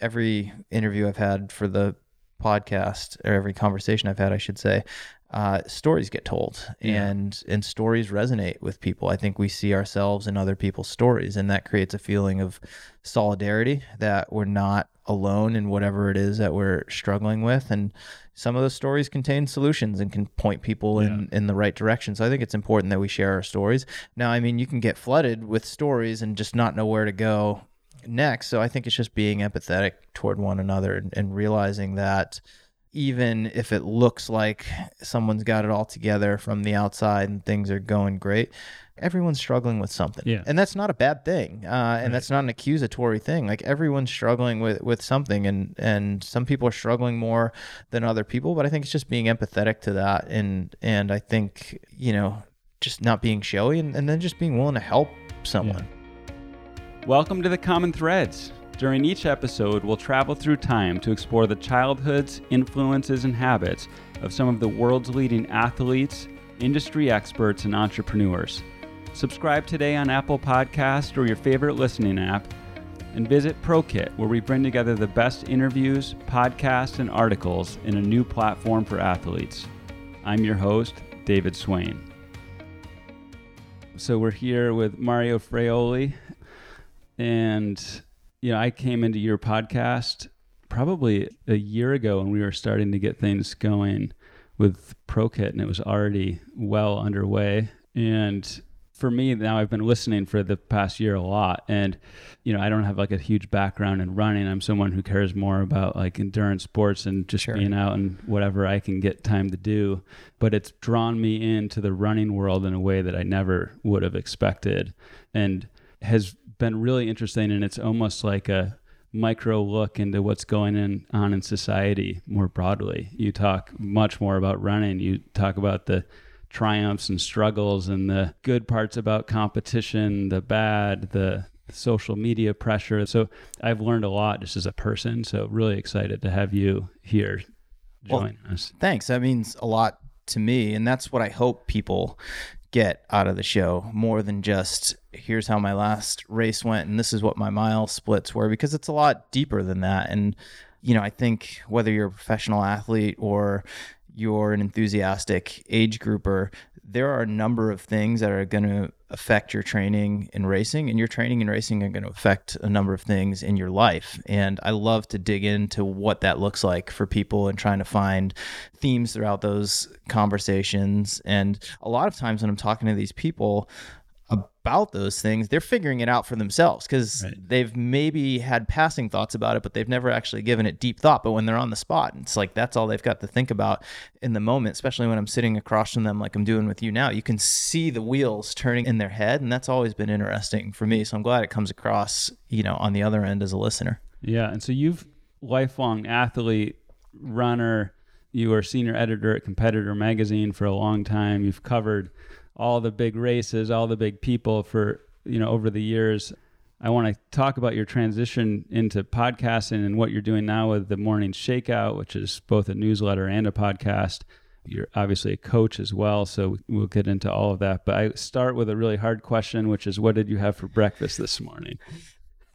every interview I've had for the podcast or every conversation I've had, I should say, uh, stories get told Yeah. and and stories resonate with people. I think we see ourselves in other people's stories, and that creates a feeling of solidarity that we're not alone in whatever it is that we're struggling with. And some of those stories contain solutions and can point people in in the right direction. So I think it's important that we share our stories. Now, I mean, you can get flooded with stories and just not know where to go next. So I think it's just being empathetic toward one another and, and realizing that even if it looks like someone's got it all together from the outside and things are going great, everyone's struggling with something. Yeah. And that's not a bad thing. Uh, and that's not an accusatory thing. Like everyone's struggling with, with something and, and some people are struggling more than other people, but I think it's just being empathetic to that. And, and I think, you know, just not being showy and, and then just being willing to help someone. Welcome to the Common Threads. During each episode, we'll travel through time to explore the childhoods, influences, and habits of some of the world's leading athletes, industry experts, and entrepreneurs. Subscribe today on Apple Podcast or your favorite listening app, and visit ProKit, where we bring together the best interviews, podcasts, and articles in a new platform for athletes. I'm your host, David Swain. So we're here with Mario Fraioli, and you know, I came into your podcast probably a year ago when we were starting to get things going with ProKit, and it was already well underway. And for me, now I've been listening for the past year a lot, and you know, I don't have like a huge background in running. I'm someone who cares more about like endurance sports and just Sure. being out and whatever I can get time to do. But it's drawn me into the running world in a way that I never would have expected, and has been really interesting. And it's almost like a micro look into what's going in, on in society more broadly. You talk much more about running. You talk about the triumphs and struggles and the good parts about competition, the bad, the social media pressure. So I've learned a lot just as a person. So really excited to have you here Well, join us. Thanks. That means a lot to me. And that's what I hope people get out of the show more than just here's how my last race went and this is what my mile splits were because it's a lot deeper than that. And, you know, I think whether you're a professional athlete or you're an enthusiastic age grouper, there are a number of things that are going to affect your training and racing, and your training and racing are going to affect a number of things in your life. And I love to dig into what that looks like for people and trying to find themes throughout those conversations. And a lot of times when I'm talking to these people, about those things, they're figuring it out for themselves because Right. they've maybe had passing thoughts about it, but they've never actually given it deep thought. But when they're on the spot, it's like that's all they've got to think about in the moment, especially when I'm sitting across from them, like I'm doing with you now. You can see the wheels turning in their head, and that's always been interesting for me. So I'm glad it comes across, you know, on the other end as a listener. Yeah, and so you've lifelong athlete, runner. You were senior editor at Competitor Magazine for a long time. You've covered all the big races, all the big people for you know over the years. I want to talk about your transition into podcasting and what you're doing now with the Morning Shakeout, which is both a newsletter and a podcast. You're obviously a coach as well, so we'll get into all of that. But I start with a really hard question, which is, what did you have for breakfast this morning?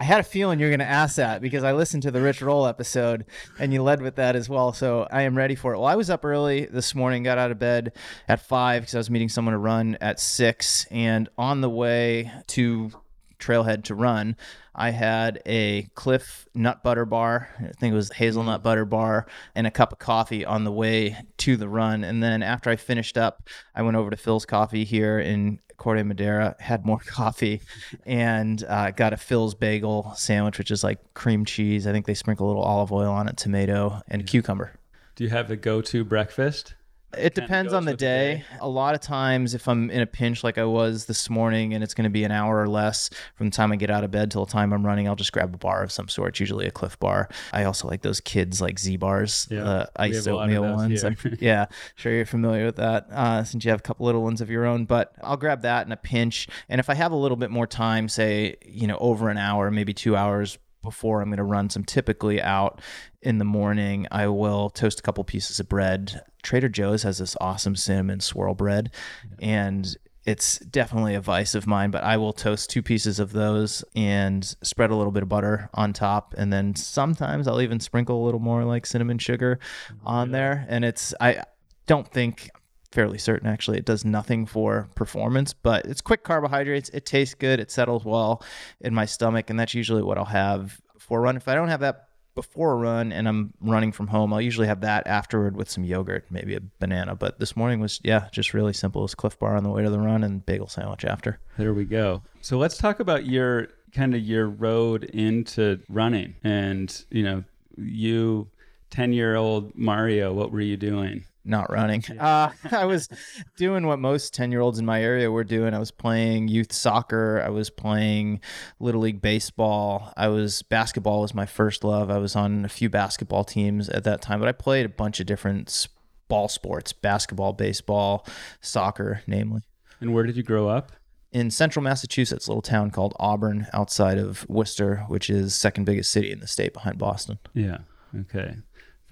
I had a feeling you were going to ask that because I listened to the Rich Roll episode and you led with that as well. So I am ready for it. Well, I was up early this morning, got out of bed at five because I was meeting someone to run at six. And on the way to Trailhead to run, I had a Clif nut butter bar. I think it was hazelnut butter bar and a cup of coffee on the way to the run. And then after I finished up, I went over to Philz Coffee here in Corte Madera, had more coffee, and uh, got a Philz bagel sandwich, which is like cream cheese. I think they sprinkle a little olive oil on it, tomato, and cucumber. Do you have a go-to breakfast? It depends on the day. day. A lot of times, if I'm in a pinch like I was this morning, and it's going to be an hour or less from the time I get out of bed till the time I'm running, I'll just grab a bar of some sort. It's usually a Clif bar. I also like those kids like Z bars, Yeah, the we iced have a lot of oatmeal ones. yeah, sure you're familiar with that uh, since you have a couple little ones of your own. But I'll grab that in a pinch. And if I have a little bit more time, say you know over an hour, maybe two hours before I'm going to run some typically out in the morning, I will toast a couple pieces of bread. Trader Joe's has this awesome cinnamon swirl bread, and it's definitely a vice of mine, but I will toast two pieces of those and spread a little bit of butter on top. And then sometimes I'll even sprinkle a little more like cinnamon sugar on there. And it's, I don't think, fairly certain actually, it does nothing for performance, but it's quick carbohydrates. It tastes good. It settles well in my stomach. And that's usually what I'll have for a run. If I don't have that before a run and I'm running from home, I'll usually have that afterward with some yogurt, maybe a banana. But this morning was, yeah, just really simple. It was Clif Bar on the way to the run and bagel sandwich after. There we go. So let's talk about your kind of your road into running and, you know, you 10 year old Mario, what were you doing? Not running. Uh, I was doing what most 10 year olds in my area were doing. I was playing youth soccer. I was playing little league baseball. I was basketball was my first love. I was on a few basketball teams at that time, but I played a bunch of different ball sports, basketball, baseball, soccer, namely. And where did you grow up? In central Massachusetts, a little town called Auburn outside of Worcester, which is second biggest city in the state behind Boston. Yeah. Okay.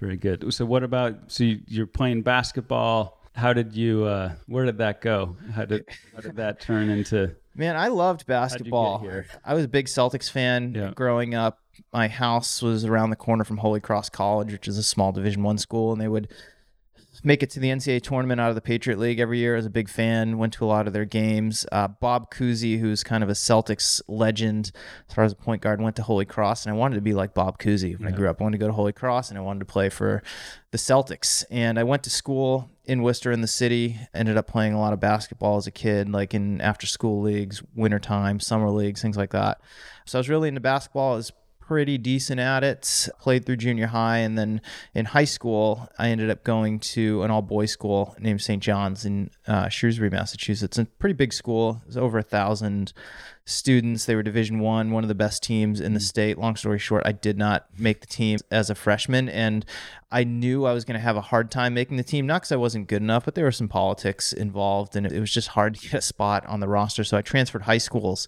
Very good. So what about so you, are playing basketball? How did you? Uh, where did that go? How did how did that turn into? Man, I loved basketball. I was a big Celtics fan yeah. growing up. My house was around the corner from Holy Cross College, which is a small Division One school, and they would make it to the NCAA tournament out of the Patriot League every year. as a big fan, went to a lot of their games. Uh, Bob Cousy, who's kind of a Celtics legend as far as a point guard, went to Holy Cross, and I wanted to be like Bob Cousy when yeah. I grew up. I wanted to go to Holy Cross, and I wanted to play for the Celtics. And I went to school in Worcester in the city. Ended up playing a lot of basketball as a kid, like in after school leagues, wintertime, summer leagues, things like that. So I was really into basketball. As pretty decent at it. Played through junior high, and then in high school, I ended up going to an all boys school named St. John's in uh, Shrewsbury, Massachusetts. A pretty big school. It was over a thousand students. They were Division One, one of the best teams in the state. Long story short, I did not make the team as a freshman, and I knew I was going to have a hard time making the team. Not because I wasn't good enough, but there were some politics involved, and it was just hard to get a spot on the roster. So I transferred high schools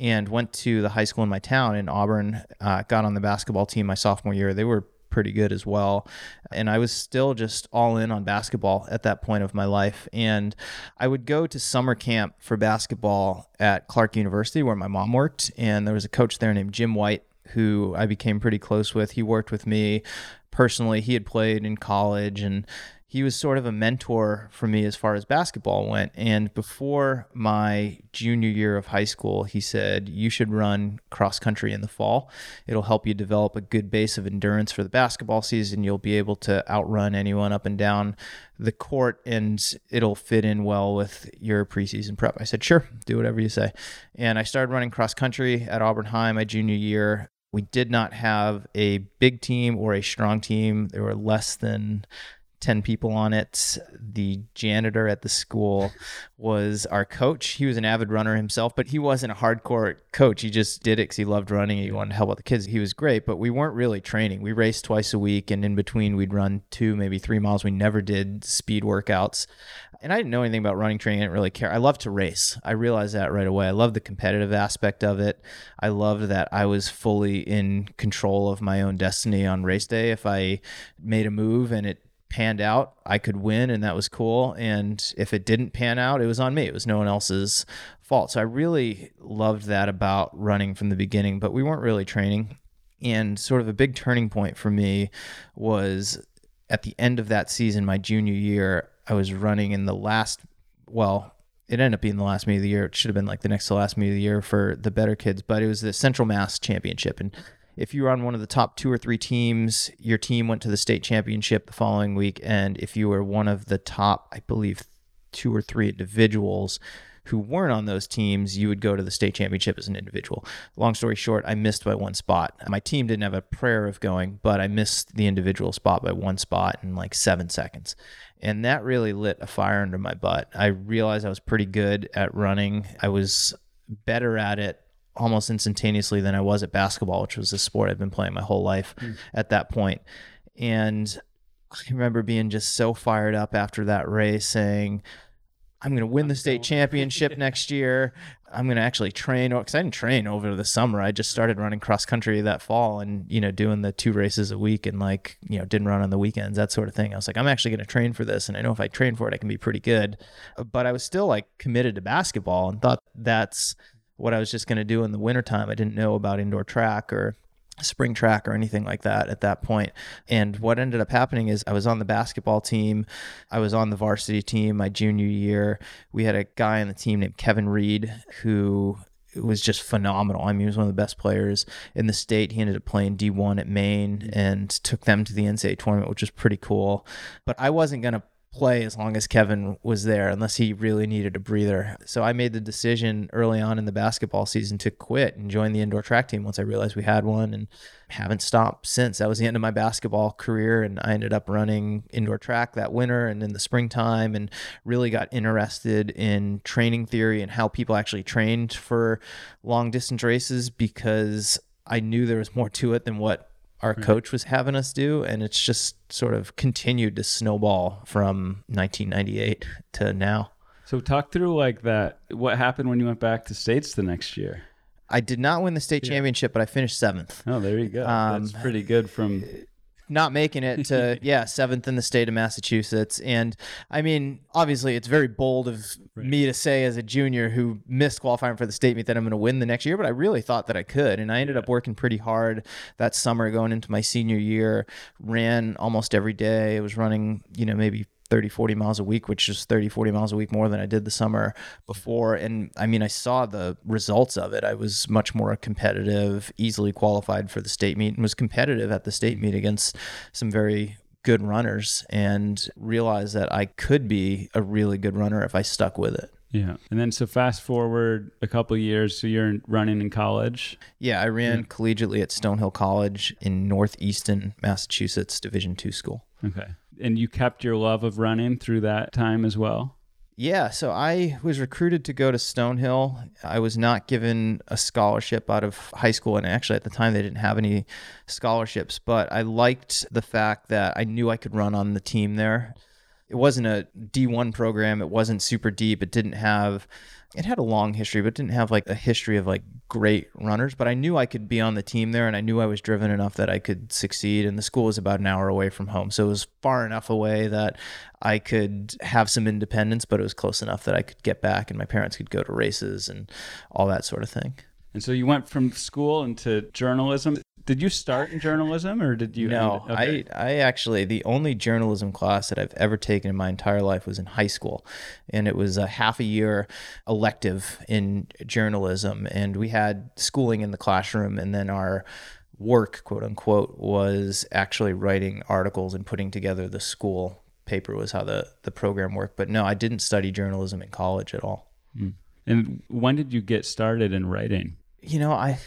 and went to the high school in my town in Auburn. Uh, got on the basketball team my sophomore year. They were pretty good as well. And I was still just all in on basketball at that point of my life. And I would go to summer camp for basketball at Clark University, where my mom worked. And there was a coach there named Jim White, who I became pretty close with. He worked with me personally. He had played in college and he was sort of a mentor for me as far as basketball went. And before my junior year of high school, he said, You should run cross country in the fall. It'll help you develop a good base of endurance for the basketball season. You'll be able to outrun anyone up and down the court, and it'll fit in well with your preseason prep. I said, Sure, do whatever you say. And I started running cross country at Auburn High my junior year. We did not have a big team or a strong team. There were less than 10 people on it. The janitor at the school was our coach. He was an avid runner himself, but he wasn't a hardcore coach. He just did it because he loved running. He wanted to help out the kids. He was great, but we weren't really training. We raced twice a week, and in between, we'd run two, maybe three miles. We never did speed workouts. And I didn't know anything about running training. I didn't really care. I love to race. I realized that right away. I love the competitive aspect of it. I loved that I was fully in control of my own destiny on race day. If I made a move and it panned out, I could win, and that was cool. And if it didn't pan out, it was on me. It was no one else's fault. So I really loved that about running from the beginning, but we weren't really training. And sort of a big turning point for me was at the end of that season, my junior year, I was running in the last, well, it ended up being the last meet of the year. It should have been like the next to last meet of the year for the better kids, but it was the Central Mass Championship. And if you were on one of the top two or three teams, your team went to the state championship the following week. And if you were one of the top, I believe, two or three individuals who weren't on those teams, you would go to the state championship as an individual. Long story short, I missed by one spot. My team didn't have a prayer of going, but I missed the individual spot by one spot in like seven seconds. And that really lit a fire under my butt. I realized I was pretty good at running. I was better at it almost instantaneously than I was at basketball, which was a sport I've been playing my whole life mm. at that point. And I remember being just so fired up after that race saying, I'm going to win the state championship next year. I'm going to actually train because I didn't train over the summer. I just started running cross country that fall and, you know, doing the two races a week and like, you know, didn't run on the weekends, that sort of thing. I was like, I'm actually going to train for this. And I know if I train for it, I can be pretty good. But I was still like committed to basketball and thought that's what I was just going to do in the wintertime. I didn't know about indoor track or spring track or anything like that at that point. And what ended up happening is I was on the basketball team. I was on the varsity team my junior year. We had a guy on the team named Kevin Reed who was just phenomenal. I mean, he was one of the best players in the state. He ended up playing D1 at Maine and took them to the NCAA tournament, which was pretty cool. But I wasn't going to play as long as Kevin was there unless he really needed a breather. So I made the decision early on in the basketball season to quit and join the indoor track team once I realized we had one and haven't stopped since. That was the end of my basketball career and I ended up running indoor track that winter and in the springtime and really got interested in training theory and how people actually trained for long distance races because I knew there was more to it than what our right. coach was having us do and it's just sort of continued to snowball from 1998 to now so talk through like that what happened when you went back to states the next year i did not win the state yeah. championship but i finished seventh oh there you go um, that's pretty good from not making it to yeah seventh in the state of Massachusetts. And I mean, obviously, it's very bold of right. me to say as a junior who missed qualifying for the state meet that I'm going to win the next year. But I really thought that I could, and I ended yeah. up working pretty hard that summer going into my senior year. Ran almost every day. I was running, you know, maybe 30, 40 miles a week, which is 30, 40 miles a week more than I did the summer before. And I mean, I saw the results of it. I was much more competitive, easily qualified for the state meet, and was competitive at the state meet against some very good runners and realized that I could be a really good runner if I stuck with it. Yeah. And then so fast forward a couple years, so you're running in college. Yeah, I ran yeah. collegiately at Stonehill College in Northeastern Massachusetts Division 2 school. Okay and you kept your love of running through that time as well? Yeah, so I was recruited to go to Stonehill. I was not given a scholarship out of high school, and actually at the time they didn't have any scholarships. But I liked the fact that I knew I could run on the team there. It wasn't a D1 program, it wasn't super deep, it didn't have it had a long history, but didn't have like a history of like great runners. But I knew I could be on the team there, and I knew I was driven enough that I could succeed. And the school was about an hour away from home, so it was far enough away that I could have some independence, but it was close enough that I could get back, and my parents could go to races and all that sort of thing. And so you went from school into journalism. Did you start in journalism or did you? No, okay. I I actually the only journalism class that I've ever taken in my entire life was in high school, and it was a half a year elective in journalism, and we had schooling in the classroom, and then our work, quote unquote, was actually writing articles and putting together the school paper was how the the program worked. But no, I didn't study journalism in college at all. Mm. And when did you get started in writing? You know, I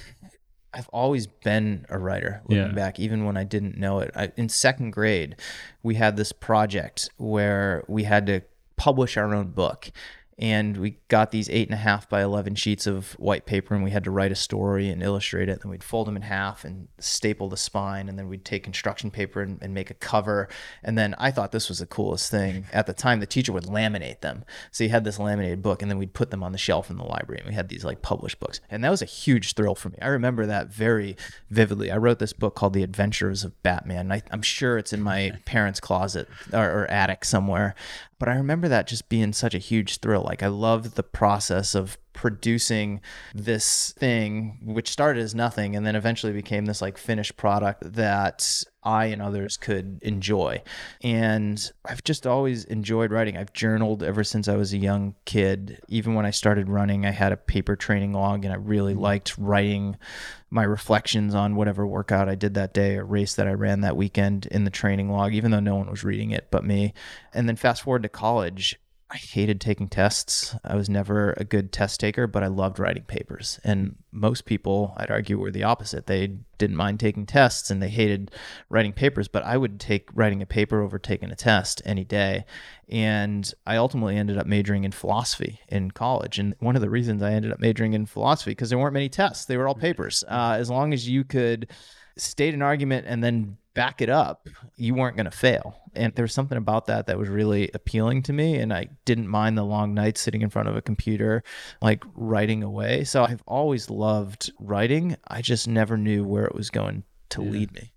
I've always been a writer looking yeah. back, even when I didn't know it. I, in second grade, we had this project where we had to publish our own book and we got these eight and a half by 11 sheets of white paper and we had to write a story and illustrate it. And we'd fold them in half and staple the spine and then we'd take construction paper and, and, make a cover. And then i thought this was the coolest thing. At the time the teacher would laminate them. So you had this laminated book and then we'd put them on the shelf in the library and we had these like published books. And that was a huge thrill for me. I remember that very vividly. I wrote this book called the adventures of batman I, am sure it's in my parents closet or, or attic somewhere but I remember that just being such a huge thrill. Like I loved the process of producing this thing, which started as nothing and then eventually became this like finished product that I and others could enjoy. And I've just always enjoyed writing. I've journaled ever since I was a young kid. Even when I started running, I had a paper training log and I really mm-hmm. liked writing my reflections on whatever workout I did that day or race that I ran that weekend in the training log, even though no one was reading it but me. And then fast forward to college, I hated taking tests. I was never a good test taker, but I loved writing papers. And most people, I'd argue, were the opposite. They didn't mind taking tests and they hated writing papers, but I would take writing a paper over taking a test any day. And I ultimately ended up majoring in philosophy in college. And one of the reasons I ended up majoring in philosophy because there weren't many tests; they were all papers. Uh, as long as you could state an argument and then back it up, you weren't going to fail. And there was something about that that was really appealing to me. And I didn't mind the long nights sitting in front of a computer, like writing away. So I've always loved writing. I just never knew where it was going to Yeah. lead me.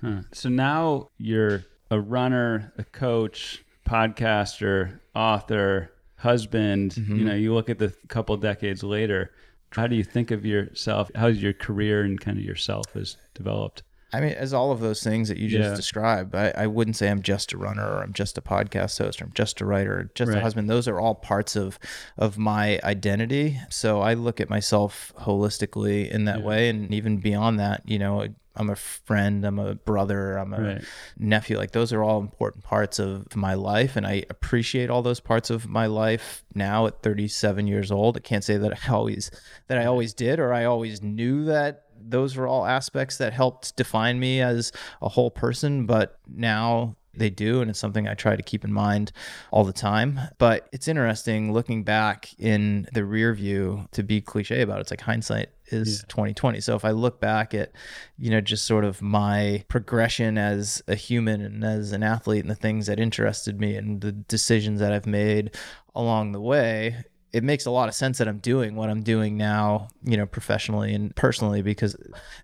Huh. So now you're a runner, a coach, podcaster, author, husband. Mhm. You know, you look at the couple decades later. How do you think of yourself? How's your career and kind of yourself has developed? I mean, as all of those things that you just Yeah. described, I, I wouldn't say I'm just a runner or I'm just a podcast host or I'm just a writer or just Right. a husband. Those are all parts of of my identity. So I look at myself holistically in that Yeah. way. And even beyond that, you know, I'm a friend, I'm a brother, I'm a Right. nephew. Like those are all important parts of my life. And I appreciate all those parts of my life now at 37 years old. I can't say that I always that I always did or I always knew that those were all aspects that helped define me as a whole person, but now they do and it's something I try to keep in mind all the time. But it's interesting looking back in the rear view to be cliche about it. It's like hindsight is Yeah. 2020. So if I look back at, you know, just sort of my progression as a human and as an athlete and the things that interested me and the decisions that I've made along the way, it makes a lot of sense that I'm doing what I'm doing now, you know, professionally and personally, because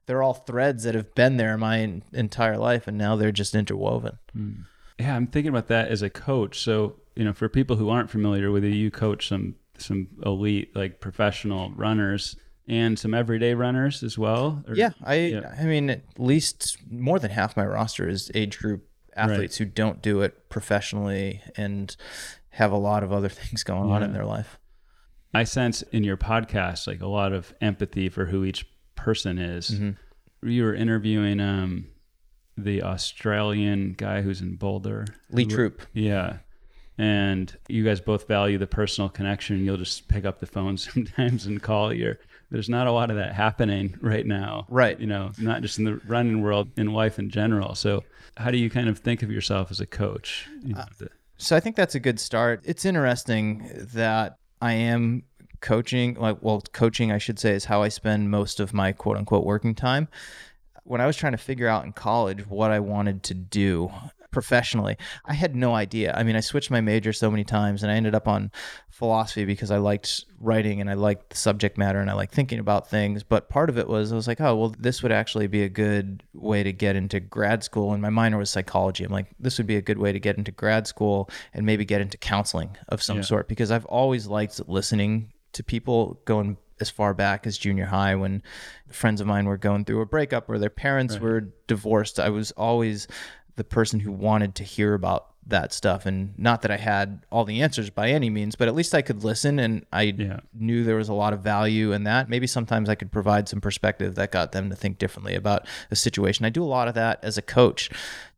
they're all threads that have been there my en- entire life and now they're just interwoven. Hmm. Yeah, I'm thinking about that as a coach. So, you know, for people who aren't familiar with you, you coach some some elite, like professional runners and some everyday runners as well. Or- Yeah, I yeah. I mean at least more than half my roster is age group athletes who don't do it professionally and have a lot of other things going on in their life. I sense in your podcast like a lot of empathy for who each person is. Mm-hmm. You were interviewing um the Australian guy who's in Boulder. Lee Troop. Yeah. And you guys both value the personal connection. You'll just pick up the phone sometimes and call your there's not a lot of that happening right now. Right. You know, not just in the running world, in life in general. So how do you kind of think of yourself as a coach? You know, the- So I think that's a good start. It's interesting that I am coaching, like, well, coaching, I should say, is how I spend most of my quote unquote working time. When I was trying to figure out in college what I wanted to do professionally, I had no idea. I mean, I switched my major so many times and I ended up on philosophy because I liked writing and I liked the subject matter and I liked thinking about things. But part of it was I was like, oh, well, this would actually be a good way to get into grad school. And my minor was psychology. I'm like, this would be a good way to get into grad school and maybe get into counseling of some Yeah. sort because I've always liked listening to people going as far back as junior high when friends of mine were going through a breakup or their parents Right. were divorced. I was always the person who wanted to hear about that stuff and not that I had all the answers by any means, but at least I could listen and I Yeah. knew there was a lot of value in that. Maybe sometimes I could provide some perspective that got them to think differently about a situation. I do a lot of that as a coach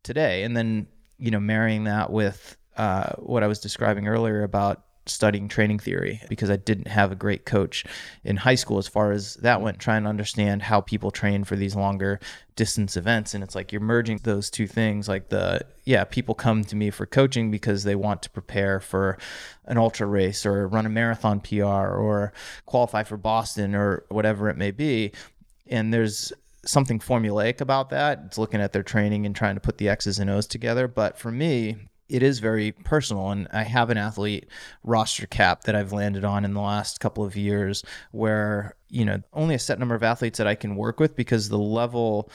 today. And then, you know, marrying that with uh, what I was describing earlier about studying training theory because I didn't have a great coach in high school as far as that went, trying to understand how people train for these longer distance events. And it's like you're merging those two things. Like the, yeah, people come to me for coaching because they want to prepare for an ultra race or run a marathon PR or qualify for Boston or whatever it may be. And there's something formulaic about that. It's looking at their training and trying to put the X's and O's together. But for me, it is very personal and i have an athlete roster cap that i've landed on in the last couple of years where you know only a set number of athletes that i can work with because the level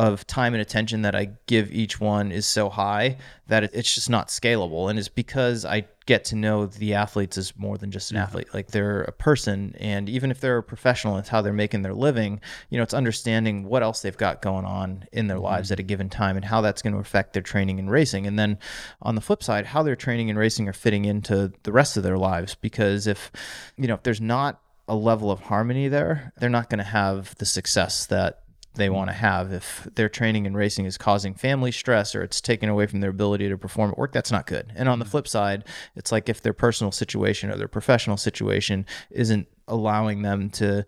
of time and attention that I give each one is so high that it's just not scalable. And it's because I get to know the athletes as more than just an mm-hmm. athlete. Like they're a person. And even if they're a professional, it's how they're making their living. You know, it's understanding what else they've got going on in their lives mm-hmm. at a given time and how that's going to affect their training and racing. And then on the flip side, how their training and racing are fitting into the rest of their lives. Because if, you know, if there's not a level of harmony there, they're not going to have the success that they want to have. If their training and racing is causing family stress or it's taken away from their ability to perform at work, that's not good. And on the mm-hmm. flip side, it's like if their personal situation or their professional situation isn't allowing them to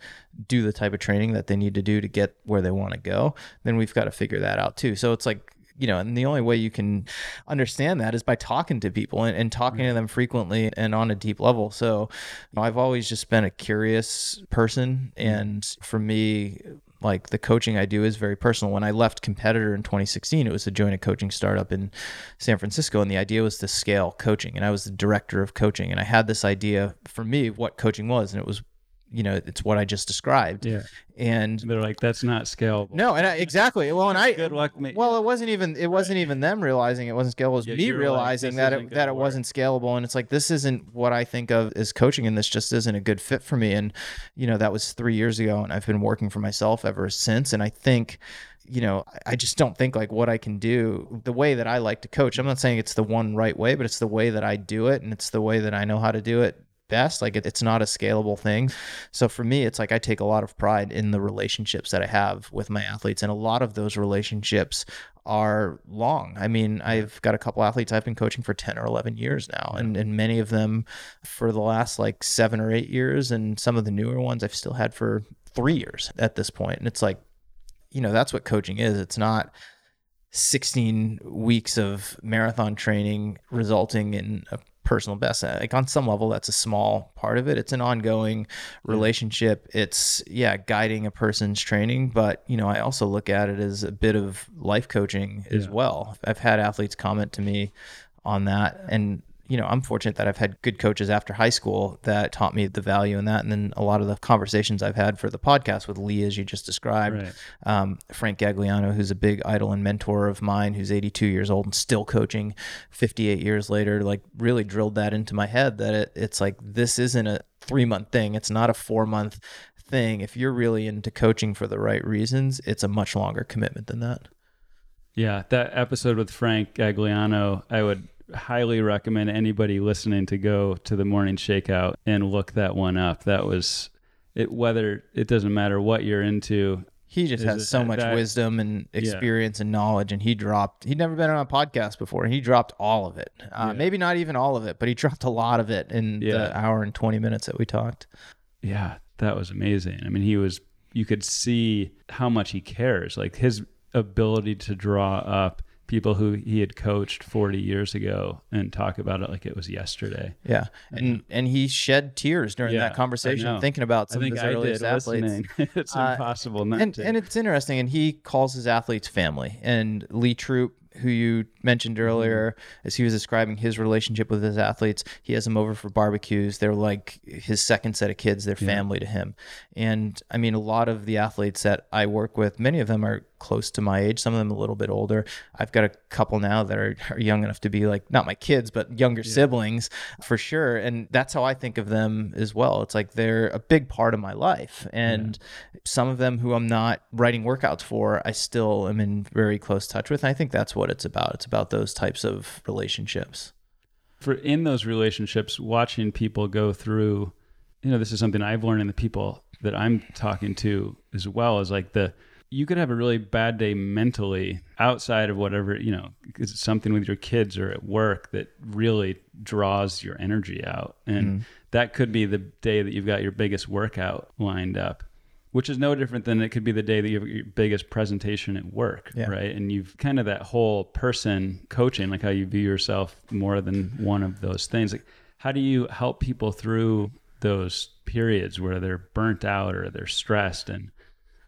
do the type of training that they need to do to get where they want to go, then we've got to figure that out too. So it's like, you know, and the only way you can understand that is by talking to people and, and talking to mm-hmm. them frequently and on a deep level. So you know, I've always just been a curious person. Mm-hmm. And for me, like the coaching I do is very personal. When I left competitor in 2016, it was to join a coaching startup in San Francisco, and the idea was to scale coaching. And I was the director of coaching, and I had this idea for me what coaching was, and it was you know it's what I just described. Yeah. And they're like, that's not scalable. No, and I, exactly. Well, and I good luck. Ma- well, it wasn't even it wasn't even them realizing it wasn't scalable. It was Yeah, me were like, realizing this it that it work. wasn't scalable, and it's like this isn't what I think of as coaching, and this just isn't a good fit for me. And you know that was three years ago, and I've been working for myself ever since. And I think you know, I just don't think like what I can do the way that I like to coach. I'm not saying it's the one right way, but it's the way that I do it and it's the way that I know how to do it best. Like it, it's not a scalable thing. So for me, it's like I take a lot of pride in the relationships that I have with my athletes. And a lot of those relationships are long. I mean, I've got a couple athletes I've been coaching for 10 or 11 years now, and, and many of them for the last like seven or eight years. And some of the newer ones I've still had for three years at this point. And it's like, you know, that's what coaching is. It's not 16 weeks of marathon training resulting in a personal best. Uh, like on some level, that's a small part of it. It's an ongoing relationship. It's, yeah, guiding a person's training. But, you know, I also look at it as a bit of life coaching as Yeah. well. I've had athletes comment to me on that. And, you know, I'm fortunate that I've had good coaches after high school that taught me the value in that. And then a lot of the conversations I've had for the podcast with Lee, as you just described, Right. um, Frank Gagliano, who's a big idol and mentor of mine, who's 82 years old and still coaching 58 years later, like really drilled that into my head that it, it's like this isn't a three month thing. It's not a four month thing. If you're really into coaching for the right reasons, it's a much longer commitment than that. Yeah, that episode with Frank Gagliano, I would highly recommend anybody listening to go to the morning shakeout and look that one up. That was it whether it doesn't matter what you're into. He just has it so much that- wisdom and experience and knowledge, and he dropped. He'd never been on a podcast before, and he dropped all of it. Uh, Yeah. Maybe not even all of it, but he dropped a lot of it in Yeah. the hour and twenty minutes that we talked. Yeah, that was amazing. I mean, he was you could see how much he cares. Like his ability to draw up people who he had coached 40 years ago and talk about it like it was yesterday. Yeah, and and he shed tears during Yeah, that conversation, thinking about some of his I earliest athletes. it's Uh, impossible not And to. and it's interesting, and he calls his athletes family. And Lee Troop, who you mentioned Mm-hmm. earlier, as he was describing his relationship with his athletes, he has them over for barbecues. They're like his second set of kids. They're family to him. And I mean, a lot of the athletes that I work with, many of them are close to my age. Some of them a little bit older. I've got a couple now that are, are young enough to be like not my kids, but younger siblings for sure. And that's how I think of them as well. It's like they're a big part of my life. And some of them who I'm not writing workouts for, I still am in very close touch with. And I think that's what it's about. It's about those types of relationships. for in those relationships, watching people go through, you know, this is something I've learned in the people that I'm talking to as well is like the you could have a really bad day mentally outside of whatever, you know, because it's something with your kids or at work that really draws your energy out. And mm-hmm. that could be the day that you've got your biggest workout lined up. Which is no different than it could be the day that you have your biggest presentation at work, Yeah. right? And you've kind of that whole person coaching, like how you view yourself more than one of those things. Like, how do you help people through those periods where they're burnt out or they're stressed and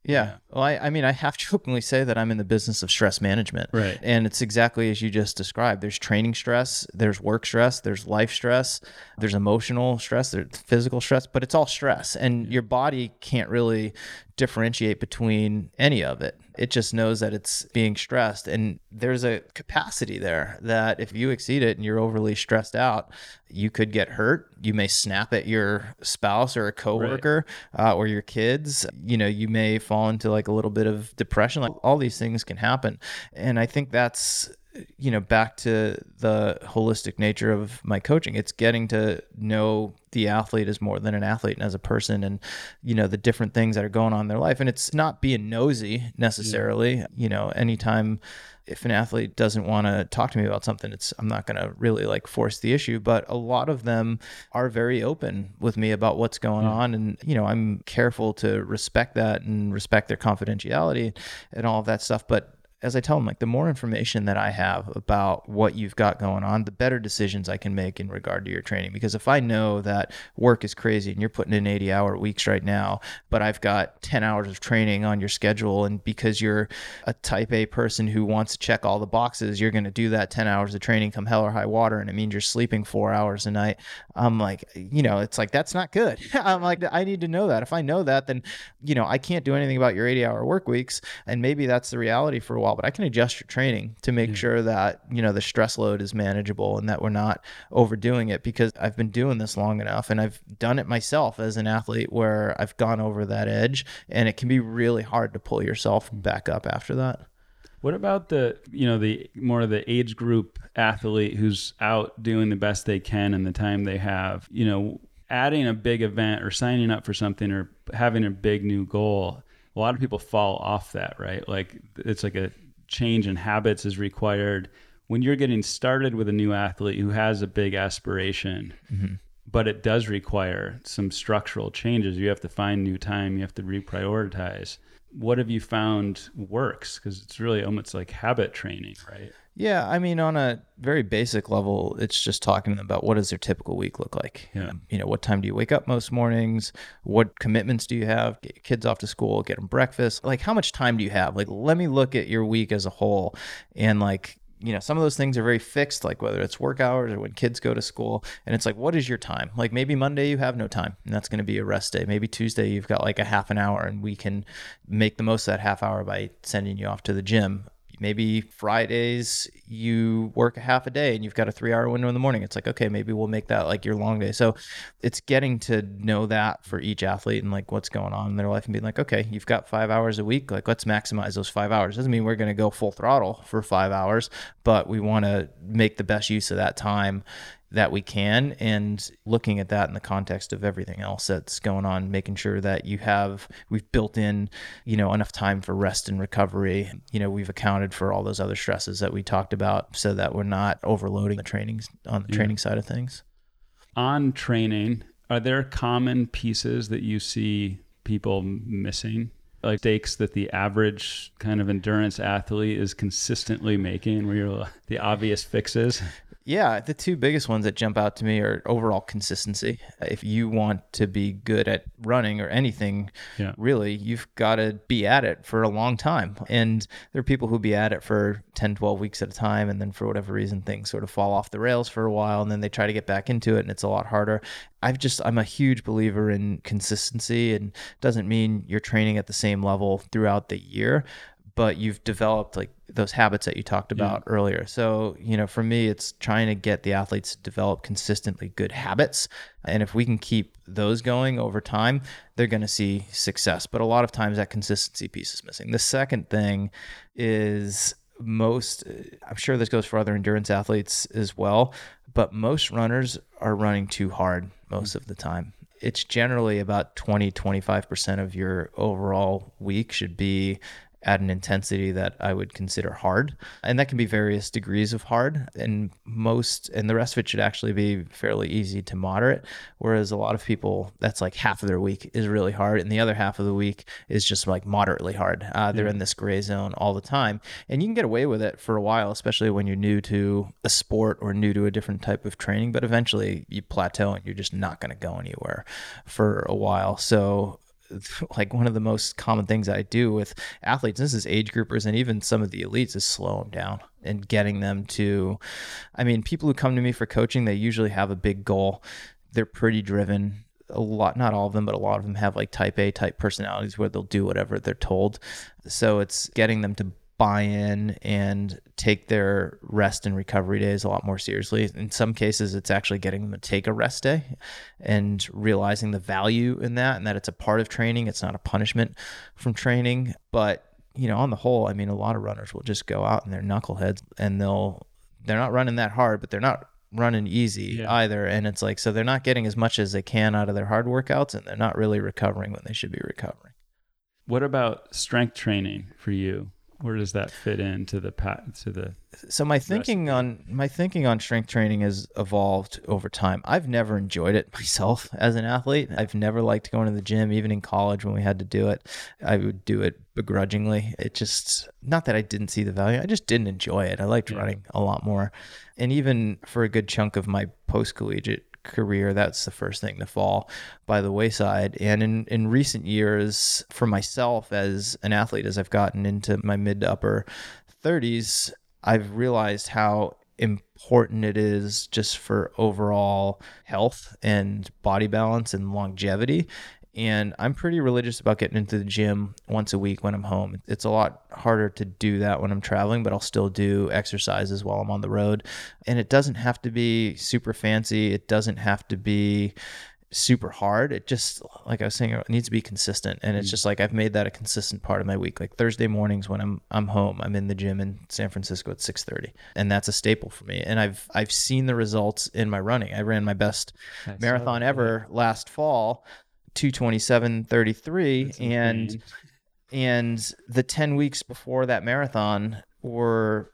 Yeah. Well, I, I mean, I have to openly say that I'm in the business of stress management. Right. And it's exactly as you just described. There's training stress, there's work stress, there's life stress, there's emotional stress, there's physical stress, but it's all stress. And your body can't really differentiate between any of it. It just knows that it's being stressed. And there's a capacity there that if you exceed it and you're overly stressed out, you could get hurt. You may snap at your spouse or a coworker uh, or your kids. You know, you may fall into like a little bit of depression. Like all these things can happen. And I think that's you know back to the holistic nature of my coaching. It's getting to know the athlete as more than an athlete and as a person and you know the different things that are going on in their life. And it's not being nosy necessarily. You know anytime if an athlete doesn't want to talk to me about something it's i'm not going to really like force the issue. But a lot of them are very open with me about what's going on and you know i'm careful to respect that and respect their confidentiality and all of that stuff. But as I tell them, like the more information that I have about what you've got going on, the better decisions I can make in regard to your training. Because if I know that work is crazy and you're putting in 80 hour weeks right now, but I've got 10 hours of training on your schedule, and because you're a type A person who wants to check all the boxes, you're going to do that 10 hours of training come hell or high water, and it means you're sleeping four hours a night. I'm like, you know, it's like that's not good. I'm like, I need to know that. If I know that, then, you know, I can't do anything about your 80 hour work weeks. And maybe that's the reality for a while, but I can adjust your training to make yeah. sure that, you know, the stress load is manageable and that we're not overdoing it because I've been doing this long enough and I've done it myself as an athlete where I've gone over that edge and it can be really hard to pull yourself mm. back up after that. What about the you know the more of the age group athlete who's out doing the best they can in the time they have? You know, adding a big event or signing up for something or having a big new goal. A lot of people fall off that, right? Like it's like a change in habits is required when you're getting started with a new athlete who has a big aspiration. Mm-hmm but it does require some structural changes. You have to find new time, you have to reprioritize what have you found works? Because it's really almost like habit training, right? Yeah, I mean, on a very basic level, it's just talking to them about what does their typical week look like. Yeah. You know, what time do you wake up most mornings? What commitments do you have? Get your kids off to school, get them breakfast. Like, how much time do you have? Like, let me look at your week as a whole and like you know, some of those things are very fixed, like whether it's work hours or when kids go to school. And it's like, what is your time? Like maybe Monday you have no time, and that's going to be a rest day. Maybe Tuesday you've got like a half an hour, and we can make the most of that half hour by sending you off to the gym maybe Fridays you work a half a day and you've got a three hour window in the morning. It's like, okay, maybe we'll make that like your long day. So it's getting to know that for each athlete and like what's going on in their life and being like, okay, you've got five hours a week. Like, let's maximize those five hours. Doesn't mean we're going to go full throttle for five hours, but we want to make the best use of that time that we can and looking at that in the context of everything else that's going on making sure that you have we've built in you know enough time for rest and recovery. You know we've accounted for all those other stresses that we talked about so that we're not overloading the training on the yeah. training side of things. On training are there common pieces that you see people missing? Like mistakes that the average kind of endurance athlete is consistently making where you're the obvious fixes yeah, the two biggest ones that jump out to me are overall consistency. If you want to be good at running or anything, yeah. really, you've got to be at it for a long time. And there are people who be at it for 10, 12 weeks at a time. And then for whatever reason, things sort of fall off the rails for a while. And then they try to get back into it and it's a lot harder. I've just, I'm a huge believer in consistency and doesn't mean you're training at the same level throughout the year but you've developed like those habits that you talked about yeah. earlier. So, you know, for me, it's trying to get the athletes to develop consistently good habits. And if we can keep those going over time, they're going to see success. But a lot of times that consistency piece is missing. The second thing is most, I'm sure this goes for other endurance athletes as well, but most runners are running too hard most mm-hmm. of the time it's generally about 20 25% of your overall week should be at an intensity that I would consider hard. And that can be various degrees of hard. And most, and the rest of it should actually be fairly easy to moderate. Whereas a lot of people, that's like half of their week is really hard. And the other half of the week is just like moderately hard. Uh, they're yeah. in this gray zone all the time. And you can get away with it for a while, especially when you're new to a sport or new to a different type of training. But eventually you plateau and you're just not going to go anywhere for a while. So like one of the most common things I do with athletes, this is age groupers and even some of the elites, is slow them down and getting them to. I mean, people who come to me for coaching, they usually have a big goal. They're pretty driven. A lot, not all of them, but a lot of them have like type A type personalities where they'll do whatever they're told. So it's getting them to buy in and take their rest and recovery days a lot more seriously. In some cases, it's actually getting them to take a rest day and realizing the value in that and that it's a part of training. It's not a punishment from training. But, you know, on the whole, I mean, a lot of runners will just go out and they're knuckleheads and they'll, they're not running that hard, but they're not running easy yeah. either. And it's like, so they're not getting as much as they can out of their hard workouts and they're not really recovering when they should be recovering. What about strength training for you? Where does that fit into the pat to the so my thinking on my thinking on strength training has evolved over time. I've never enjoyed it myself as an athlete. I've never liked going to the gym, even in college when we had to do it. I would do it begrudgingly. It just not that I didn't see the value. I just didn't enjoy it. I liked yeah. running a lot more. And even for a good chunk of my post collegiate career, that's the first thing to fall by the wayside. And in, in recent years, for myself as an athlete, as I've gotten into my mid to upper 30s, I've realized how important it is just for overall health and body balance and longevity. And I'm pretty religious about getting into the gym once a week when I'm home. It's a lot harder to do that when I'm traveling, but I'll still do exercises while I'm on the road. And it doesn't have to be super fancy. It doesn't have to be super hard. It just, like I was saying, it needs to be consistent. And it's mm. just like I've made that a consistent part of my week. Like Thursday mornings when I'm I'm home, I'm in the gym in San Francisco at 6:30, and that's a staple for me. And I've I've seen the results in my running. I ran my best that's marathon so ever last fall 227.33 and and the 10 weeks before that marathon were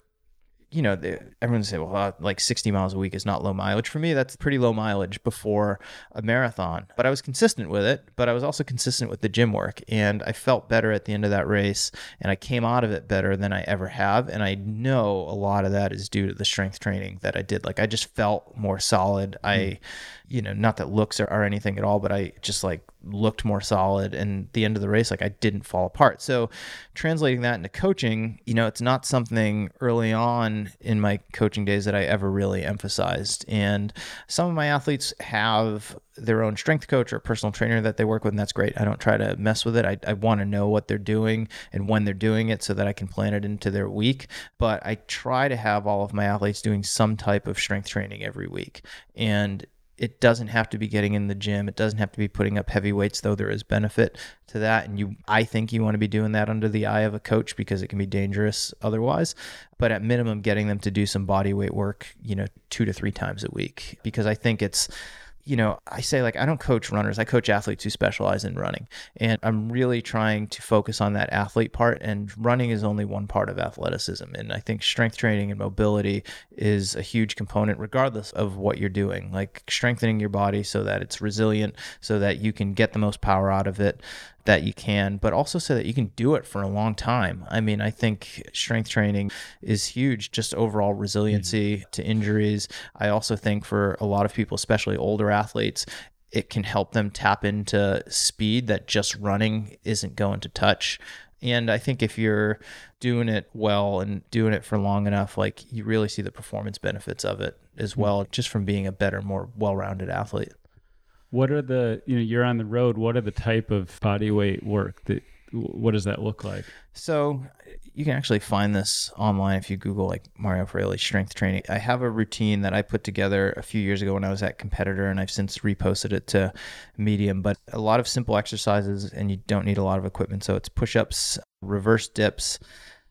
you know, they, everyone say, well, uh, like 60 miles a week is not low mileage. For me, that's pretty low mileage before a marathon. But I was consistent with it, but I was also consistent with the gym work. And I felt better at the end of that race. And I came out of it better than I ever have. And I know a lot of that is due to the strength training that I did. Like, I just felt more solid. Mm. I, you know, not that looks are, are anything at all, but I just like looked more solid and the end of the race like I didn't fall apart. So translating that into coaching, you know, it's not something early on in my coaching days that I ever really emphasized. And some of my athletes have their own strength coach or personal trainer that they work with and that's great. I don't try to mess with it. I, I want to know what they're doing and when they're doing it so that I can plan it into their week. But I try to have all of my athletes doing some type of strength training every week. And it doesn't have to be getting in the gym. It doesn't have to be putting up heavy weights, though there is benefit to that. And you, I think you want to be doing that under the eye of a coach because it can be dangerous otherwise. But at minimum, getting them to do some body weight work, you know, two to three times a week because I think it's you know, I say like I don't coach runners, I coach athletes who specialize in running. And I'm really trying to focus on that athlete part and running is only one part of athleticism. And I think strength training and mobility is a huge component regardless of what you're doing. Like strengthening your body so that it's resilient, so that you can get the most power out of it that you can, but also so that you can do it for a long time. I mean, I think strength training is huge, just overall resiliency mm-hmm. to injuries. I also think for a lot of people, especially older athletes, it can help them tap into speed that just running isn't going to touch. And I think if you're doing it well and doing it for long enough, like you really see the performance benefits of it as mm-hmm. well, just from being a better, more well rounded athlete. What are the you know you're on the road? What are the type of body weight work that what does that look like? So you can actually find this online if you Google like Mario Fraioli strength training. I have a routine that I put together a few years ago when I was at Competitor, and I've since reposted it to Medium. But a lot of simple exercises, and you don't need a lot of equipment. So it's push ups, reverse dips,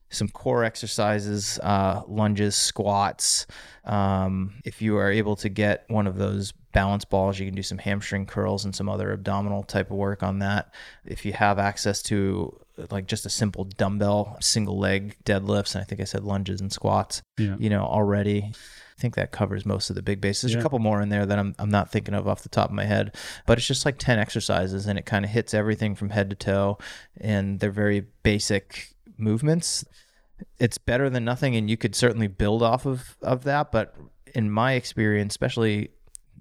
some core exercises, uh, lunges, squats. Um, if you are able to get one of those balance balls. You can do some hamstring curls and some other abdominal type of work on that. If you have access to like just a simple dumbbell single leg deadlifts, and I think I said lunges and squats, yeah. you know, already. I think that covers most of the big bases. There's yeah. a couple more in there that I'm, I'm not thinking of off the top of my head, but it's just like 10 exercises and it kind of hits everything from head to toe. And they're very basic movements. It's better than nothing, and you could certainly build off of, of that. But in my experience, especially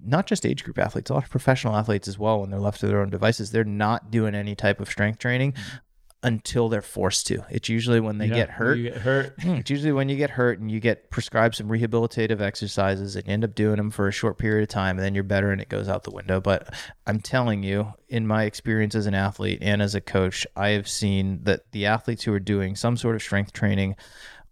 not just age group athletes, a lot of professional athletes as well, when they're left to their own devices, they're not doing any type of strength training mm-hmm. Until they're forced to. It's usually when they yeah, get hurt. get hurt. it's usually when you get hurt and you get prescribed some rehabilitative exercises and you end up doing them for a short period of time and then you're better and it goes out the window. But I'm telling you, in my experience as an athlete and as a coach, I have seen that the athletes who are doing some sort of strength training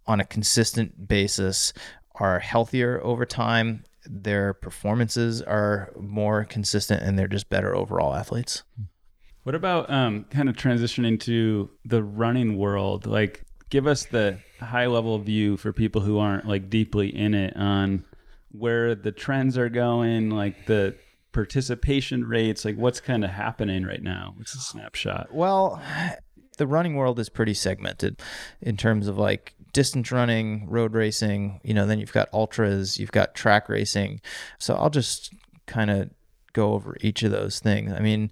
on a consistent basis are healthier over time their performances are more consistent and they're just better overall athletes. Hmm. What about um, kind of transitioning to the running world? Like, give us the high level view for people who aren't like deeply in it on where the trends are going, like the participation rates, like what's kind of happening right now. What's a snapshot? Well, the running world is pretty segmented in terms of like distance running, road racing, you know, then you've got ultras, you've got track racing. So I'll just kind of go over each of those things. I mean,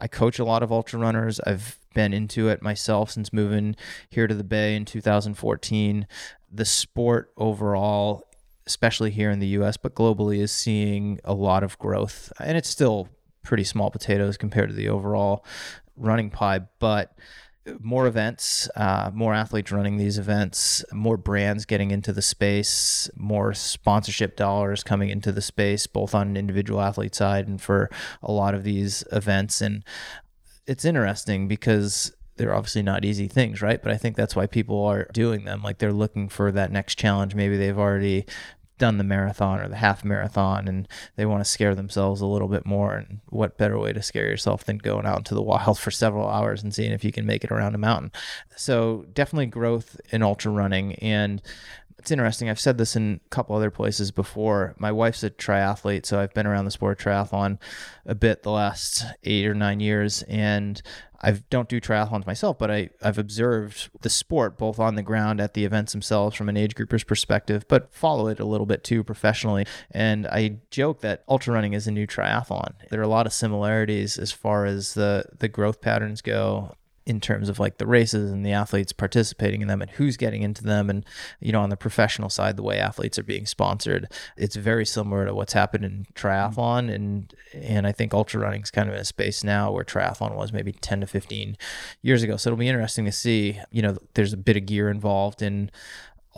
I coach a lot of ultra runners. I've been into it myself since moving here to the Bay in 2014. The sport overall, especially here in the US, but globally, is seeing a lot of growth. And it's still pretty small potatoes compared to the overall running pie, but more events, uh, more athletes running these events, more brands getting into the space, more sponsorship dollars coming into the space, both on an individual athlete side and for a lot of these events. And it's interesting because they're obviously not easy things, right? But I think that's why people are doing them. Like they're looking for that next challenge. Maybe they've already done the marathon or the half marathon and they want to scare themselves a little bit more and what better way to scare yourself than going out into the wild for several hours and seeing if you can make it around a mountain so definitely growth in ultra running and it's interesting. I've said this in a couple other places before. My wife's a triathlete, so I've been around the sport of triathlon a bit the last eight or nine years, and I don't do triathlons myself, but I, I've observed the sport both on the ground at the events themselves from an age grouper's perspective, but follow it a little bit too professionally. And I joke that ultra running is a new triathlon. There are a lot of similarities as far as the the growth patterns go in terms of like the races and the athletes participating in them and who's getting into them and you know on the professional side the way athletes are being sponsored it's very similar to what's happened in triathlon mm-hmm. and and I think ultra running is kind of in a space now where triathlon was maybe 10 to 15 years ago so it'll be interesting to see you know there's a bit of gear involved in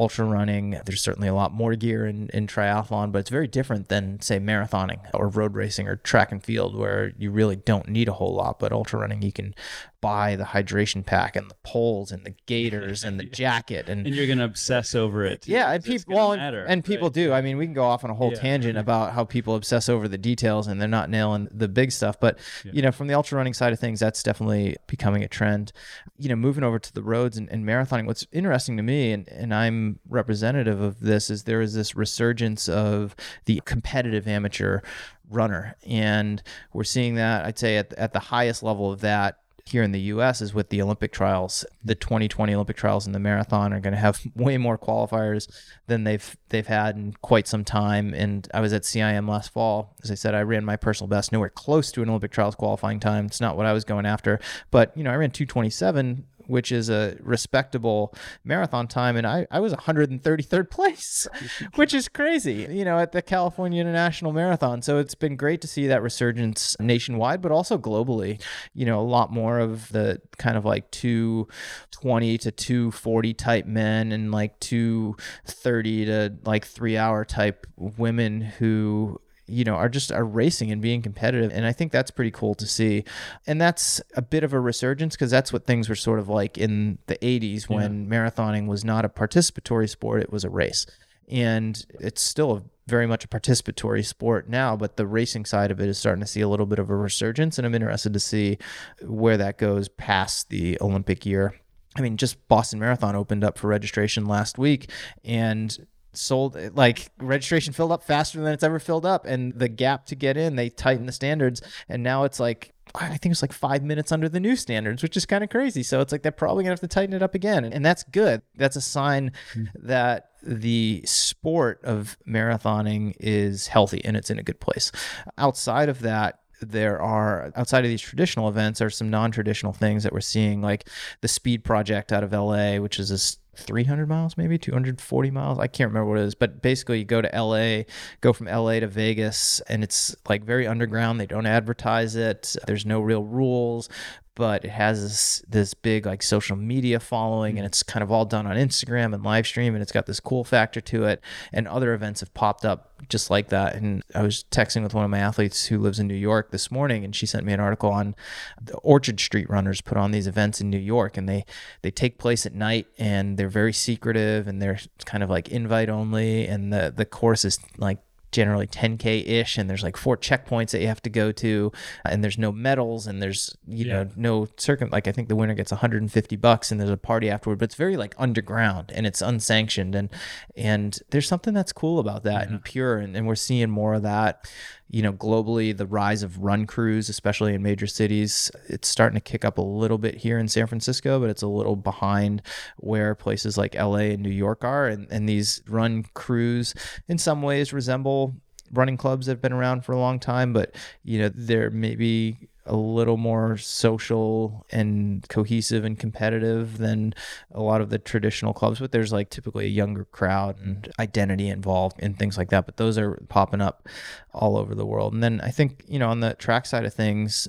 ultra running. There's certainly a lot more gear in, in triathlon, but it's very different than, say, marathoning or road racing or track and field, where you really don't need a whole lot. But ultra running, you can buy the hydration pack and the poles and the gaiters and the jacket and, and you're gonna obsess over it yeah and people well matter, and, people right? do i mean we can go off on a whole yeah. tangent about how people obsess over the details and they're not nailing the big stuff but yeah. you know from the ultra running side of things that's definitely becoming a trend you know moving over to the roads and, and marathoning what's interesting to me and, and i'm representative of this is there is this resurgence of the competitive amateur runner and we're seeing that i'd say at, at the highest level of that here in the US is with the Olympic trials. The 2020 Olympic trials in the marathon are going to have way more qualifiers than they've they've had in quite some time. And I was at CIM last fall. As I said, I ran my personal best, nowhere close to an Olympic trials qualifying time. It's not what I was going after, but you know, I ran 227 which is a respectable marathon time. And I, I was 133rd place, which is crazy, you know, at the California International Marathon. So it's been great to see that resurgence nationwide, but also globally. You know, a lot more of the kind of like 220 to 240 type men and like 230 to like three hour type women who you know are just are racing and being competitive and i think that's pretty cool to see and that's a bit of a resurgence because that's what things were sort of like in the 80s when yeah. marathoning was not a participatory sport it was a race and it's still a very much a participatory sport now, but the racing side of it is starting to see a little bit of a resurgence, and I'm interested to see where that goes past the Olympic year. I mean, just Boston Marathon opened up for registration last week, and sold like registration filled up faster than it's ever filled up and the gap to get in they tighten the standards and now it's like I think it's like five minutes under the new standards, which is kind of crazy. So it's like they're probably gonna have to tighten it up again, and that's good. That's a sign mm-hmm. that the sport of marathoning is healthy and it's in a good place. Outside of that, there are outside of these traditional events are some non-traditional things that we're seeing like the speed project out of LA which is this 300 miles, maybe 240 miles. I can't remember what it is, but basically you go to LA, go from LA to Vegas, and it's like very underground. They don't advertise it. There's no real rules, but it has this this big like social media following and mm. it's kind of all done on Instagram and live stream and it's got this cool factor to it and other events have popped up just like that and I was texting with one of my athletes who lives in New York this morning and she sent me an article on the Orchard Street runners put on these events in New York and they they take place at night and they're very secretive and they're kind of like invite only and the the course is like generally 10k ish and there's like four checkpoints that you have to go to uh, and there's no medals and there's you yeah. know no circum like i think the winner gets 150 bucks and there's a party afterward but it's very like underground and it's unsanctioned and and there's something that's cool about that yeah. and pure and, and we're seeing more of that you know, globally, the rise of run crews, especially in major cities, it's starting to kick up a little bit here in San Francisco, but it's a little behind where places like LA and New York are. And, and these run crews, in some ways, resemble running clubs that have been around for a long time, but, you know, they're maybe a little more social and cohesive and competitive than a lot of the traditional clubs but there's like typically a younger crowd and identity involved and things like that but those are popping up all over the world and then i think you know on the track side of things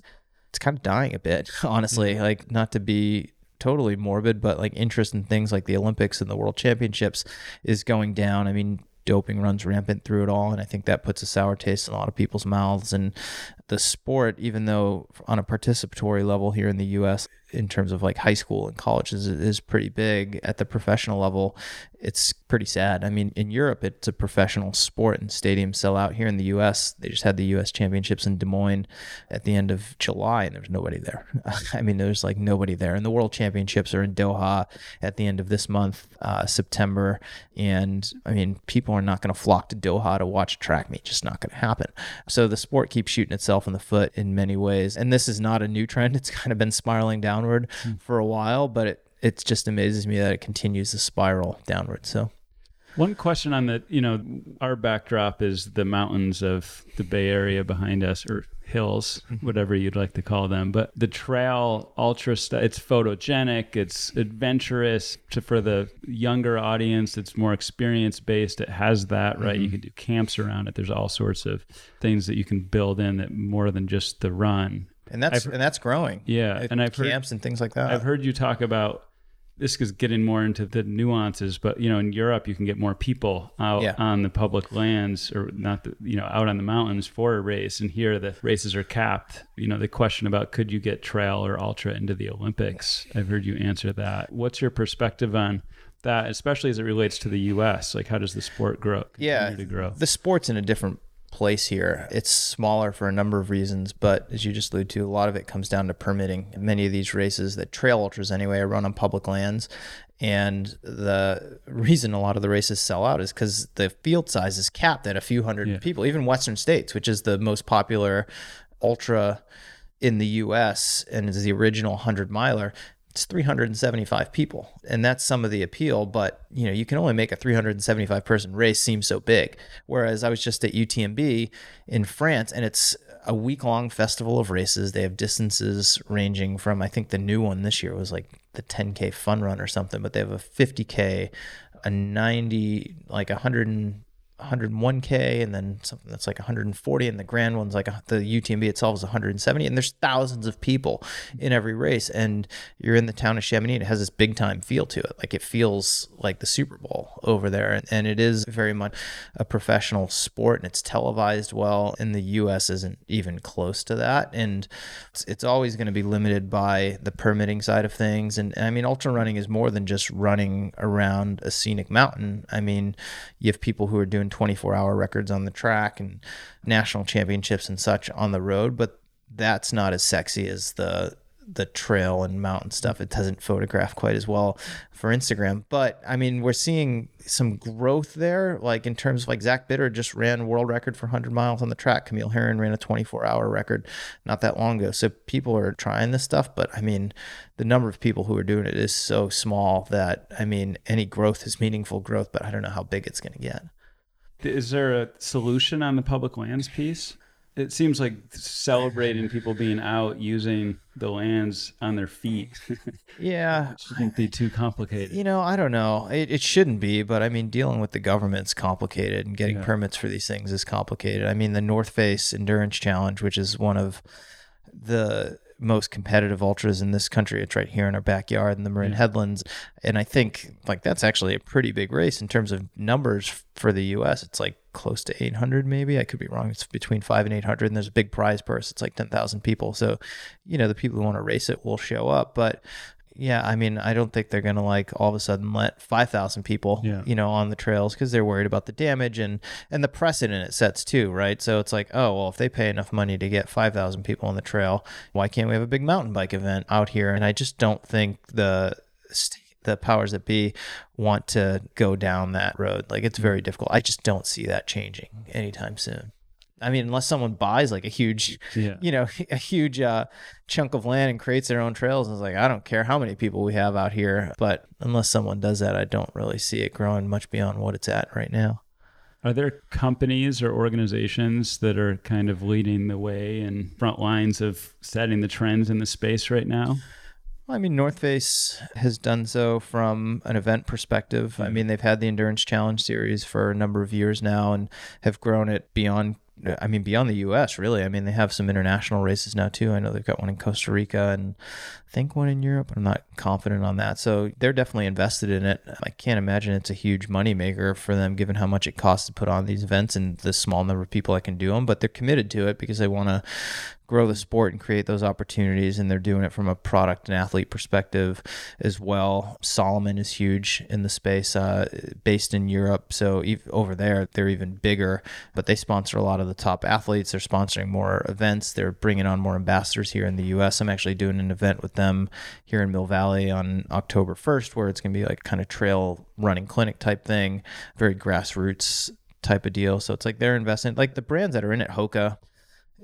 it's kind of dying a bit honestly mm-hmm. like not to be totally morbid but like interest in things like the olympics and the world championships is going down i mean doping runs rampant through it all and i think that puts a sour taste in a lot of people's mouths and the sport, even though on a participatory level here in the U.S., in terms of like high school and colleges, is pretty big. At the professional level, it's pretty sad. I mean, in Europe, it's a professional sport and stadiums sell out. Here in the U.S., they just had the U.S. Championships in Des Moines at the end of July, and there's nobody there. I mean, there's like nobody there. And the World Championships are in Doha at the end of this month, uh, September. And I mean, people are not going to flock to Doha to watch a track meet. Just not going to happen. So the sport keeps shooting itself in the foot in many ways. And this is not a new trend. It's kind of been spiraling downward mm. for a while, but it, it just amazes me that it continues to spiral downward. So one question on the, you know, our backdrop is the mountains of the Bay Area behind us, or hills, mm-hmm. whatever you'd like to call them. But the trail ultra, st- it's photogenic, it's adventurous. To, for the younger audience, it's more experience based. It has that, right? Mm-hmm. You can do camps around it. There's all sorts of things that you can build in that more than just the run. And that's I've, and that's growing. Yeah, and I've camps heard, and things like that. I've heard you talk about this is getting more into the nuances, but you know, in Europe, you can get more people out yeah. on the public lands or not, the, you know, out on the mountains for a race. And here, the races are capped. You know, the question about could you get trail or ultra into the Olympics? I've heard you answer that. What's your perspective on? That, especially as it relates to the U.S., like how does the sport grow? Yeah, to grow. The sport's in a different place here. It's smaller for a number of reasons, but as you just alluded to, a lot of it comes down to permitting. Many of these races, that trail ultras anyway, are run on public lands. And the reason a lot of the races sell out is because the field size is capped at a few hundred yeah. people. Even Western States, which is the most popular ultra in the US and is the original 100 miler, it's 375 people and that's some of the appeal but you know you can only make a 375 person race seem so big. Whereas i was just at utmb in france and it's a week long festival of races. They have distances ranging from i think the new one this year was like the 10k fun run or something but they have a 50k a 90 like 100 101k and then something that's like 140 and the grand one's like a, the UTMB itself is 170 and there's thousands of people in every race and you're in the town of Chamonix and it has this big time feel to it. Like it feels like the Super Bowl over there and it is very much a professional sport and it's televised well and the US isn't even close to that and it's, it's always going to be limited by the permitting side of things and, and I mean ultra running is more than just running around a scenic mountain. I mean you have people who are doing 24 hour records on the track and national championships and such on the road, but that's not as sexy as the the trail and mountain stuff. It doesn't photograph quite as well for Instagram. But I mean, we're seeing some growth there. Like in terms of like Zach Bitter just ran world record for 100 miles on the track. Camille Herron ran a 24 hour record not that long ago. So people are trying this stuff. But I mean, the number of people who are doing it is so small that I mean, any growth is meaningful growth, but I don't know how big it's going to get. Is there a solution on the public lands piece? It seems like celebrating people being out using the lands on their feet. yeah. shouldn't be too complicated. You know, I don't know. It, it shouldn't be, but I mean, dealing with the government's complicated and getting yeah. permits for these things is complicated. I mean, the North Face Endurance Challenge, which is one of the most competitive ultras in this country. It's right here in our backyard in the Marin yeah. Headlands. And I think like that's actually a pretty big race in terms of numbers for the US. It's like close to 800 maybe. I could be wrong. It's between 5 and 800 and there's a big prize purse. It's like 10,000 people. So, you know, the people who want to race it will show up, but yeah, I mean, I don't think they're gonna like all of a sudden let five thousand people, yeah. you know, on the trails because they're worried about the damage and and the precedent it sets too, right? So it's like, oh well, if they pay enough money to get five thousand people on the trail, why can't we have a big mountain bike event out here? And I just don't think the the powers that be want to go down that road. Like it's mm. very difficult. I just don't see that changing anytime soon. I mean, unless someone buys like a huge, Yeah. you know, a huge uh, chunk of land and creates their own trails, it's like I don't care how many people we have out here, but unless someone does that, I don't really see it growing much beyond what it's at right now. Are there companies or organizations that are kind of leading the way and front lines of setting the trends in the space right now? Well, I mean, North Face has done so from an event perspective. I mean, they've had the Endurance Challenge series for a number of years now and have grown it beyond. I mean, beyond the U.S. Really. I mean, they have some international races now too. I know they've got one in Costa Rica and I think one in Europe. I'm not confident on that. So they're definitely invested in it. I can't imagine it's a huge moneymaker for them, given how much it costs to put on these events and the small number of people that can do them. But they're committed to it because they want to grow the sport and create those opportunities and they're doing it from a product and athlete perspective as well. Salomon is huge in the space uh, based in europe. So over there they're even bigger but they sponsor a lot of the top athletes. They're sponsoring more events. They're bringing on more ambassadors here in the us i'm actually doing an event with them here in mill valley on october 1st where it's going to be like kind of trail running clinic type thing very grassroots type of deal. So it's like they're investing like the brands that are in it hoka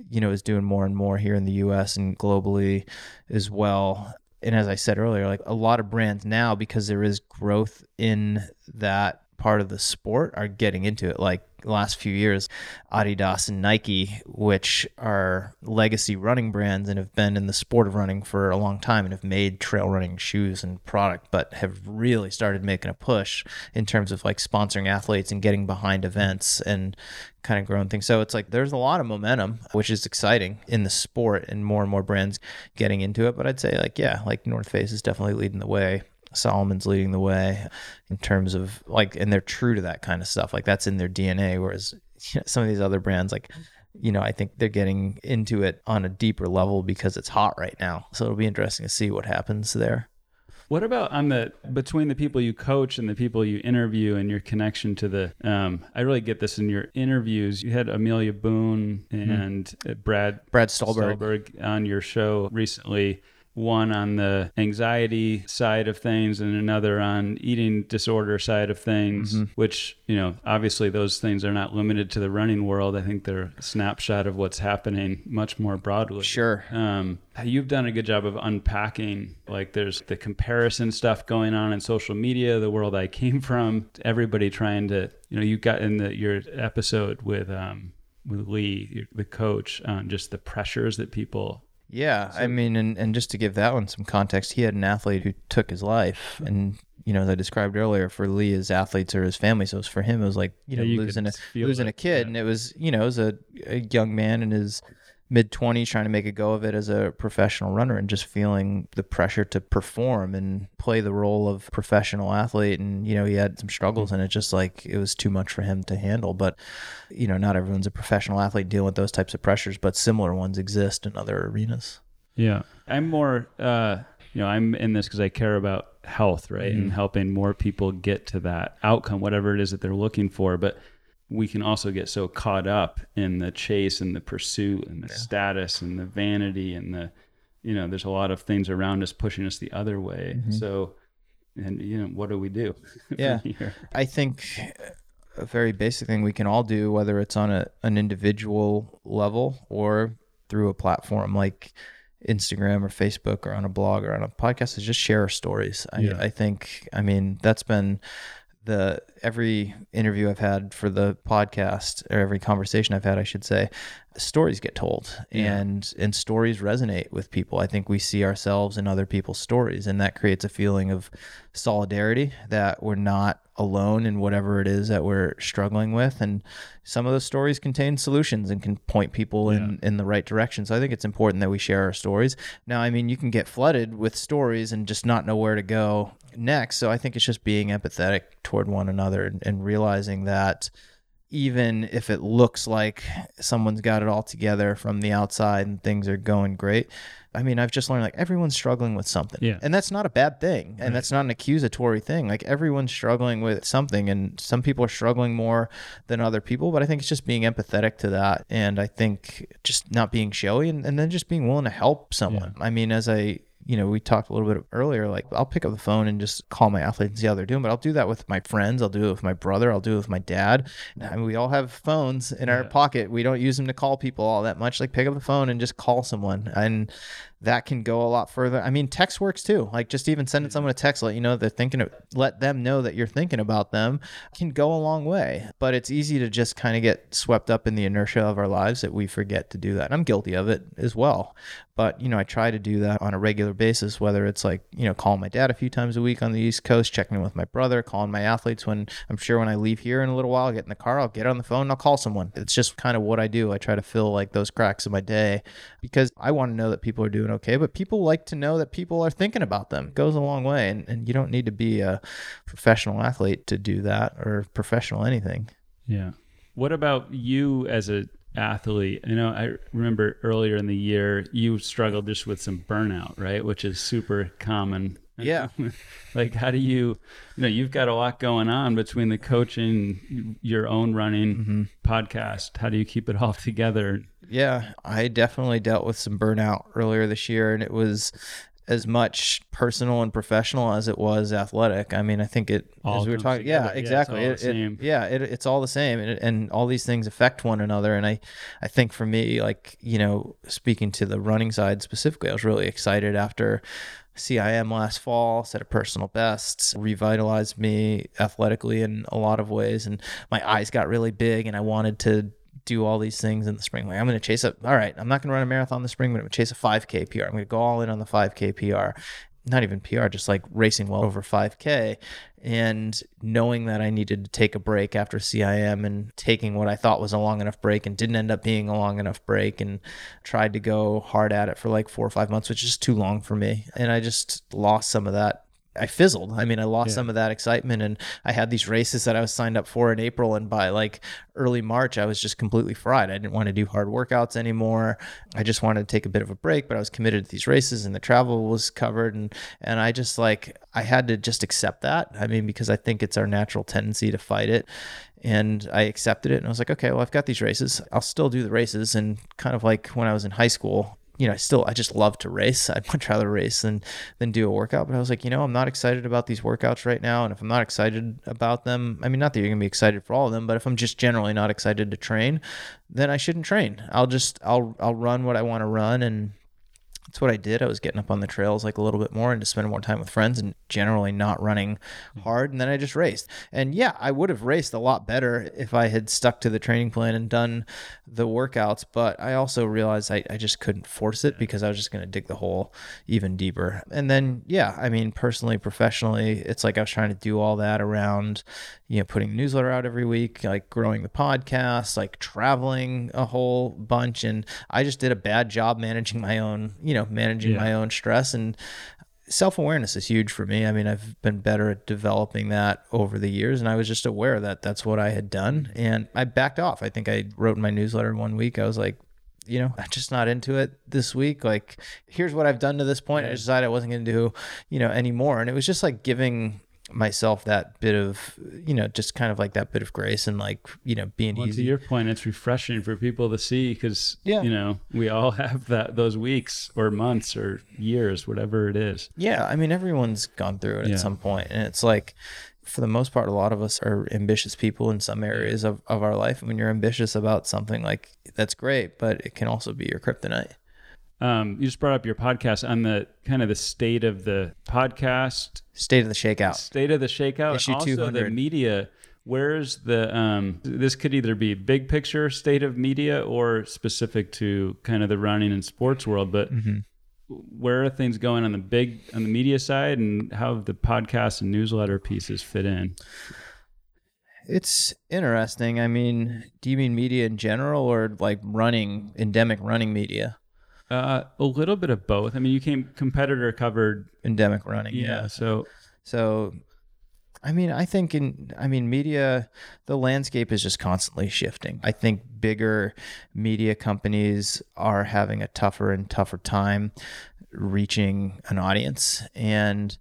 you know, is doing more and more here in the US and globally as well. And as I said earlier, like a lot of brands now, because there is growth in that part of the sport, are getting into it. Like last few years, Adidas and Nike, which are legacy running brands and have been in the sport of running for a long time and have made trail running shoes and product, but have really started making a push in terms of like sponsoring athletes and getting behind events and kind of growing things. So it's like there's a lot of momentum, which is exciting in the sport and more and more brands getting into it. But I'd say like, yeah, like North Face is definitely leading the way. Salomon's leading the way in terms of like, and they're true to that kind of stuff. Like that's in their DNA. Whereas you know, some of these other brands, like, you know, I think they're getting into it on a deeper level because it's hot right now. So it'll be interesting to see what happens there. What about on the between the people you coach and the people you interview and your connection to the? Um, I really get this in your interviews. You had Amelia Boone and mm-hmm. Brad Brad Stulberg. Stulberg on your show recently one on the anxiety side of things and another on eating disorder side of things mm-hmm. which you know obviously those things are not limited to the running world. I think they're a snapshot of what's happening much more broadly. Sure. Um, you've done a good job of unpacking like there's the comparison stuff going on in social media the world i came from everybody trying to you know you got in the your episode with um with lee the coach on just the pressures that people yeah, so, I mean, and, and just to give that one some context, he had an athlete who took his life, and you know, as I described earlier, for Lee, his athletes or his family, so it was for him, it was like you know, you losing a losing a kid, yeah. and it was you know, it was a, a young man in his mid 20s trying to make a go of it as a professional runner and just feeling the pressure to perform and play the role of professional athlete. And you know he had some struggles and it just like it was too much for him to handle. But you know not everyone's a professional athlete dealing with those types of pressures but similar ones exist in other arenas. Yeah. I'm more uh you know i'm in this because i care about health right mm-hmm. and helping more people get to that outcome whatever it is that they're looking for. But we can also get so caught up in the chase and the pursuit and the yeah. status and the vanity and the you know there's a lot of things around us pushing us the other way mm-hmm. so and you know what do we do yeah i think a very basic thing we can all do whether it's on a, an individual level or through a platform like Instagram or Facebook or on a blog or on a podcast is just share our stories. I, yeah. I think, I mean, that's been the every interview I've had for the podcast or every conversation I've had, I should say, stories get told yeah. and and stories resonate with people. I think we see ourselves in other people's stories and that creates a feeling of solidarity that we're not alone in whatever it is that we're struggling with and some of those stories contain solutions and can point people yeah. in in the right direction. So I think it's important that we share our stories. Now, I mean, you can get flooded with stories and just not know where to go next. So I think it's just being empathetic toward one another and, and realizing that even if it looks like someone's got it all together from the outside and things are going great. I mean, I've just learned like everyone's struggling with something. Yeah. And that's not a bad thing. And right. that's not an accusatory thing. Like everyone's struggling with something and some people are struggling more than other people. But I think it's just being empathetic to that. And I think just not being showy and, and then just being willing to help someone. Yeah. I mean, as I you know, we talked a little bit earlier, like I'll pick up the phone and just call my athlete and see how they're doing, but I'll do that with my friends. I'll do it with my brother. I'll do it with my dad. I mean, we all have phones in our pocket. We don't use them to call people all that much. Like pick up the phone and just call someone. And that can go a lot further. I mean, text works too. Like just even sending mm-hmm. someone a text, let you know they're thinking of, let them know that you're thinking about them can go a long way. But it's easy to just kind of get swept up in the inertia of our lives that we forget to do that. And I'm guilty of it as well. But, you know, I try to do that on a regular basis, whether it's like, you know, calling my dad a few times a week on the East Coast, checking in with my brother, calling my athletes when I'm sure when I leave here in a little while, I'll get in the car, I'll get on the phone, and I'll call someone. It's just kind of what I do. I try to fill like those cracks in my day because I want to know that people are doing okay, but people like to know that people are thinking about them. It goes a long way. And, and you don't need to be a professional athlete to do that or professional anything. Yeah. What about you as a athlete? You know, I remember earlier in the year you struggled just with some burnout, right? Which is super common. Yeah. like how do you you know, you've got a lot going on between the coaching, your own running mm-hmm. podcast. How do you keep it all together? Yeah, I definitely dealt with some burnout earlier this year, and it was as much personal and professional as it was athletic. I mean, I think it All as we were talking. Yeah, together. Yeah, it's exactly. all It- it- yeah, it, it's all the same, and, and all these things affect one another. And I, I think for me, like you know, speaking to the running side specifically, I was really excited after. CIM last fall set a personal best, revitalized me athletically in a lot of ways, and my eyes got really big, and I wanted to do all these things in the spring. Like I'm going to chase up. All right, I'm not going to run a marathon this spring, but I'm going to chase a 5K PR. I'm going to go all in on the 5K PR. Not even PR, just like racing well over 5K. And knowing that I needed to take a break after CIM and taking what I thought was a long enough break and didn't end up being a long enough break and tried to go hard at it for like four or five months, which is too long for me. And I just lost some of that I fizzled. I mean, I lost Yeah. some of that excitement, and I had these races that I was signed up for in April, and by like early March, I was just completely fried. I didn't want to do hard workouts anymore. I just wanted to take a bit of a break, but I was committed to these races, and the travel was covered, and and I just like I had to just accept that. I mean, because I think it's our natural tendency to fight it. And I accepted it and I was like, okay, well, I've got these races. I'll still do the races. And kind of like when I was in high school, you know, I still I just love to race. I'd much rather race than than do a workout. But I was like, you know, I'm not excited about these workouts right now. And if I'm not excited about them, I mean, not that you're gonna be excited for all of them, but if I'm just generally not excited to train, then I shouldn't train. I'll just I'll I'll run what I want to run and that's what I did. I was getting up on the trails like a little bit more and to spend more time with friends and generally not running mm-hmm. hard. And then I just raced. And yeah, I would have raced a lot better if I had stuck to the training plan and done the workouts. But I also realized I, I just couldn't force it because I was just going to dig the hole even deeper. And then, yeah, I mean, personally, professionally, it's like I was trying to do all that around, you know, putting a newsletter out every week, like growing the podcast, like traveling a whole bunch. And I just did a bad job managing my own, you know, managing Yeah. my own stress. And self awareness is huge for me. I mean, I've been better at developing that over the years, and I was just aware that that's what I had done. And I backed off. I think I wrote in my newsletter one week, I was like, you know, I'm just not into it this week. Like, here's what I've done to this point. I decided I wasn't going to do, you know, anymore. And it was just like giving myself that bit of, you know, just kind of like that bit of grace and like, you know, being Well, to your point, it's refreshing for people to see because Yeah. you know we all have that those weeks or months or years, whatever it is. Yeah, I mean everyone's gone through it Yeah. at some point, and it's like for the most part, a lot of us are ambitious people in some areas of, of our life. And when you're ambitious about something, like that's great, but it can also be your kryptonite. Um, you just brought up your podcast on the kind of the state of the podcast, State of the shakeout. state of the shakeout, Issue also the media. Where's the um, this could either be big picture state of media or specific to kind of the running and sports world, but Mm-hmm. where are things going on the big on the media side, and how have the podcast and newsletter pieces fit in? It's interesting. I mean, do you mean media in general or like running, endemic running media? Uh, a little bit of both. I mean, you came competitor covered. Endemic running. Yeah. So So, I mean, I think in, I mean, media, the landscape is just constantly shifting. I think bigger media companies are having a tougher and tougher time reaching an audience. And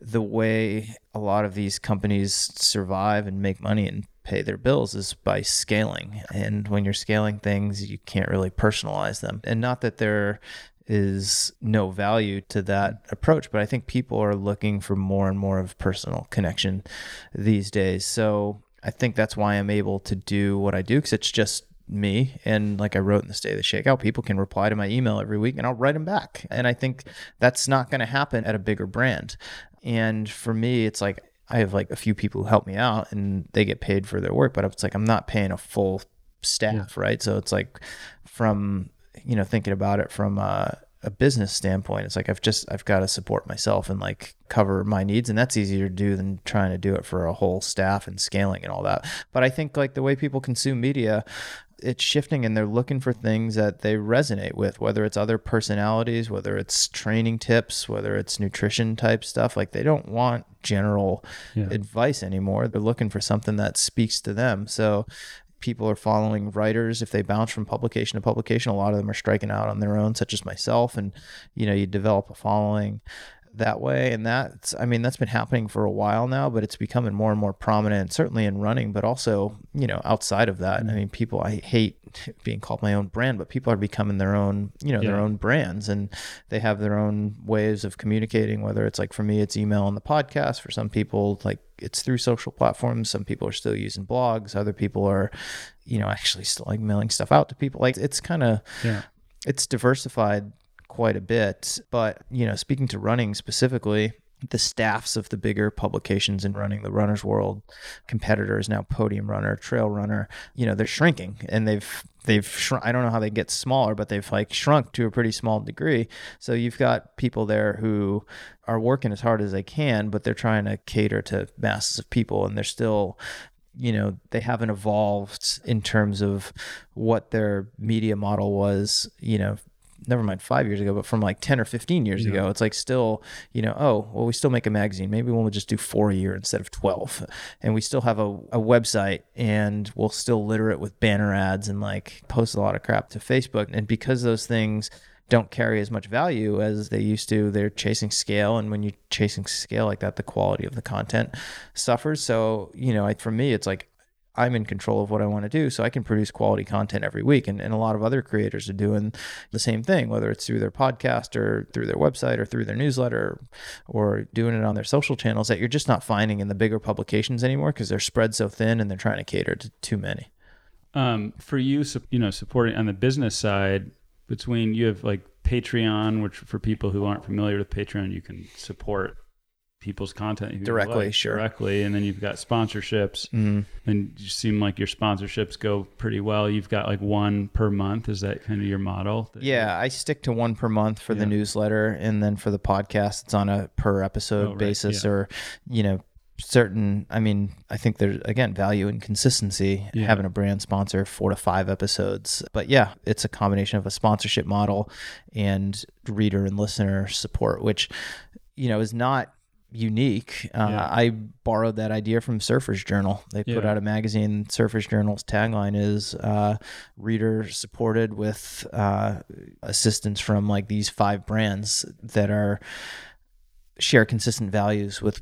the way a lot of these companies survive and make money and pay their bills is by scaling. And when you're scaling things, you can't really personalize them. And not that they're no value to that approach. But I think people are looking for more and more of personal connection these days. So I think that's why I'm able to do what I do because it's just me and like I wrote in the state of the shakeout people can reply to my email every week and I'll write them back and I think that's not going to happen at a bigger brand and for me it's like I have like a few people who help me out and they get paid for their work but it's like I'm not paying a full staff yeah. right so it's like from you know thinking about it from a, a business standpoint it's like I've just I've got to support myself and like cover my needs and that's easier to do than trying to do it for a whole staff and scaling and all that but I think like the way people consume media it's shifting and they're looking for things that they resonate with whether it's other personalities whether it's training tips whether it's nutrition type stuff like they don't want general yeah. advice anymore. They're looking for something that speaks to them. So people are following writers. If they bounce from publication to publication a lot of them are striking out on their own such as myself. And you know you develop a following that way. And that's i mean that's been happening for a while now but it's becoming more and more prominent certainly in running but also you know outside of that. Mm-hmm. i mean people i hate being called my own brand but people are becoming their own you know yeah. their own brands and they have their own ways of communicating whether it's like for me it's email and the podcast. For some people like it's through social platforms. Some people are still using blogs. Other people are you know actually still like mailing stuff out to people. Like it's kind of yeah. it's diversified quite a bit. But, you know, speaking to running specifically, the staffs of the bigger publications in running the runner's world competitors now podium runner trail runner you know they're shrinking and they've they've shrunk i don't know how they get smaller but they've like shrunk to a pretty small degree so you've got people there who are working as hard as they can but they're trying to cater to masses of people and they're still you know they haven't evolved in terms of what their media model was you know never mind five years ago, but from like 10 or 15 years yeah. ago, it's like still, you know, oh, well, we still make a magazine. Maybe we'll just do four a year instead of 12. And we still have a, a website and we'll still litter it with banner ads and like post a lot of crap to Facebook. And because those things, don't carry as much value as they used to. They're chasing scale, and when you're chasing scale like that, the quality of the content suffers. So, you know, I, for me, it's like I'm in control of what I want to do. So I can produce quality content every week. And, and a lot of other creators are doing the same thing, whether it's through their podcast or through their website or through their newsletter or doing it on their social channels that you're just not finding in the bigger publications anymore because they're spread so thin and they're trying to cater to too many. Um, for you, you know, supporting on the business side, between you have like Patreon, which for people who aren't familiar with Patreon, you can support people's content directly, like, sure, directly, and then you've got sponsorships, mm-hmm. and you seem like your sponsorships go pretty well. You've got like one per month. Is that kind of your model? Yeah, I stick to one per month for yeah. the newsletter, and then for the podcast, it's on a per episode oh, right. basis, yeah. or you know certain i mean i think there's again value and consistency yeah. having a brand sponsor four to five episodes but yeah it's a combination of a sponsorship model and reader and listener support which you know is not unique. Uh, yeah. I borrowed that idea from Surfer's Journal. They yeah. put out a magazine. Surfer's Journal's tagline is uh, "Reader supported with uh, assistance from like these five brands that are share consistent values with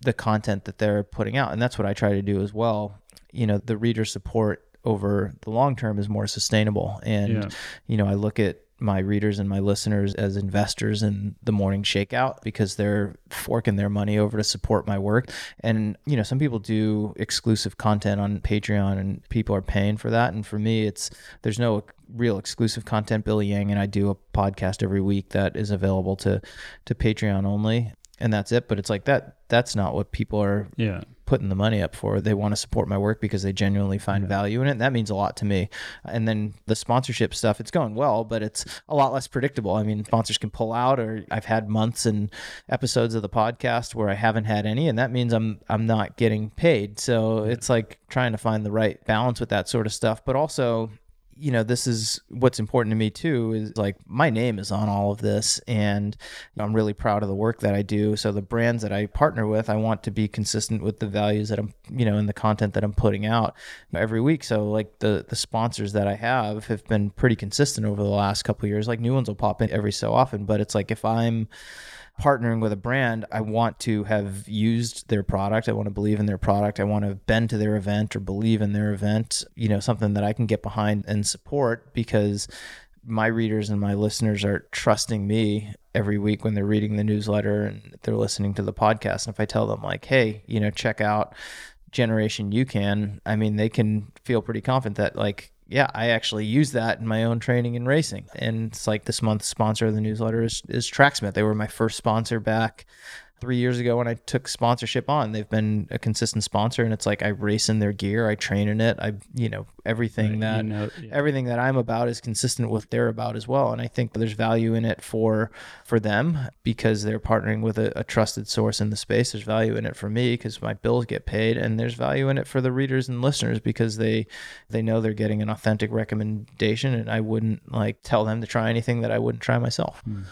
the content that they're putting out." And that's what I try to do as well. You know, the reader support over the long term is more sustainable, and yeah. you know, I look at my readers and my listeners as investors in the morning shakeout because they're forking their money over to support my work. And, you know, some people do exclusive content on Patreon and people are paying for that. And for me, it's there's no real exclusive content. Billy Yang and I do a podcast every week that is available to to Patreon only. And that's it. But it's like that that's not what people are yeah putting the money up for. They want to support my work because they genuinely find yeah. value in it. that means a lot to me. And then the sponsorship stuff, it's going well, but it's a lot less predictable. I mean, sponsors can pull out, or I've had months and episodes of the podcast where I haven't had any, and that means I'm I'm not getting paid. So it's like trying to find the right balance with that sort of stuff, but also you know, this is what's important to me too is like my name is on all of this and I'm really proud of the work that I do. So the brands that I partner with, I want to be consistent with the values that I'm, you know, in the content that I'm putting out every week. So like the the sponsors that I have have been pretty consistent over the last couple years. Like new ones will pop in every so often, but it's like if I'm partnering with a brand, I want to have used their product. I want to believe in their product. I want to have been to their event or believe in their event, you know, something that I can get behind and support because my readers and my listeners are trusting me every week when they're reading the newsletter and they're listening to the podcast. And if I tell them like, hey, you know, check out Generation UCAN, I mean, they can feel pretty confident that like yeah, I actually use that in my own training and racing. And it's like this month's sponsor of the newsletter is, is Tracksmith. They were my first sponsor back three years ago when I took sponsorship on. They've been a consistent sponsor, and it's like I race in their gear, I train in it, I you know everything Right, that you know, yeah. everything that I'm about is consistent with what they're about as well. And I think there's value in it for for them because they're partnering with a, a trusted source in the space. There's value in it for me because my bills get paid, and there's value in it for the readers and listeners because they they know they're getting an authentic recommendation, and I wouldn't like tell them to try anything that I wouldn't try myself. Hmm.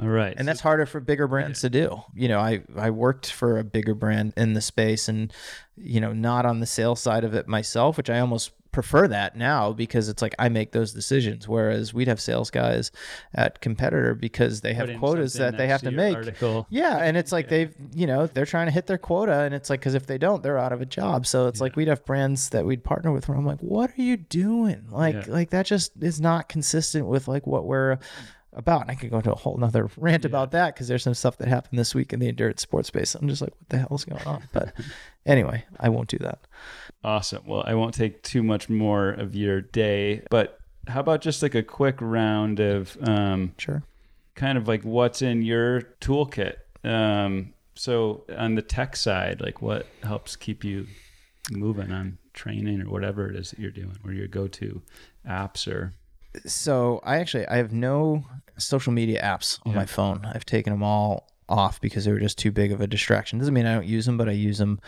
All right. And that's harder for bigger brands to do. You know, I I worked for a bigger brand in the space and you know, not on the sales side of it myself, which I almost prefer that now because it's like I make those decisions whereas we'd have sales guys at competitor because they have quotas that they have to make. Article. Yeah, and it's like they've, you know, they're trying to hit their quota, and it's like because if they don't, they're out of a job. So it's like we'd have brands that we'd partner with where I'm like, what are you doing? Like, Yeah. like that just is not consistent with like what we're about. And I could go into a whole nother rant about that because there's some stuff that happened this week in the endurance sports space. I'm just like, what the hell is going on? But anyway, I won't do that. Awesome. Well, I won't take too much more of your day, but how about just like a quick round of um, Sure. kind of like what's in your toolkit? Um, so on the tech side, like what helps keep you moving on training or whatever it is that you're doing, or your go-to apps or so I actually I have no social media apps on Yeah. my phone. I've taken them all off because they were just too big of a distraction. Doesn't mean I don't use them, but I use them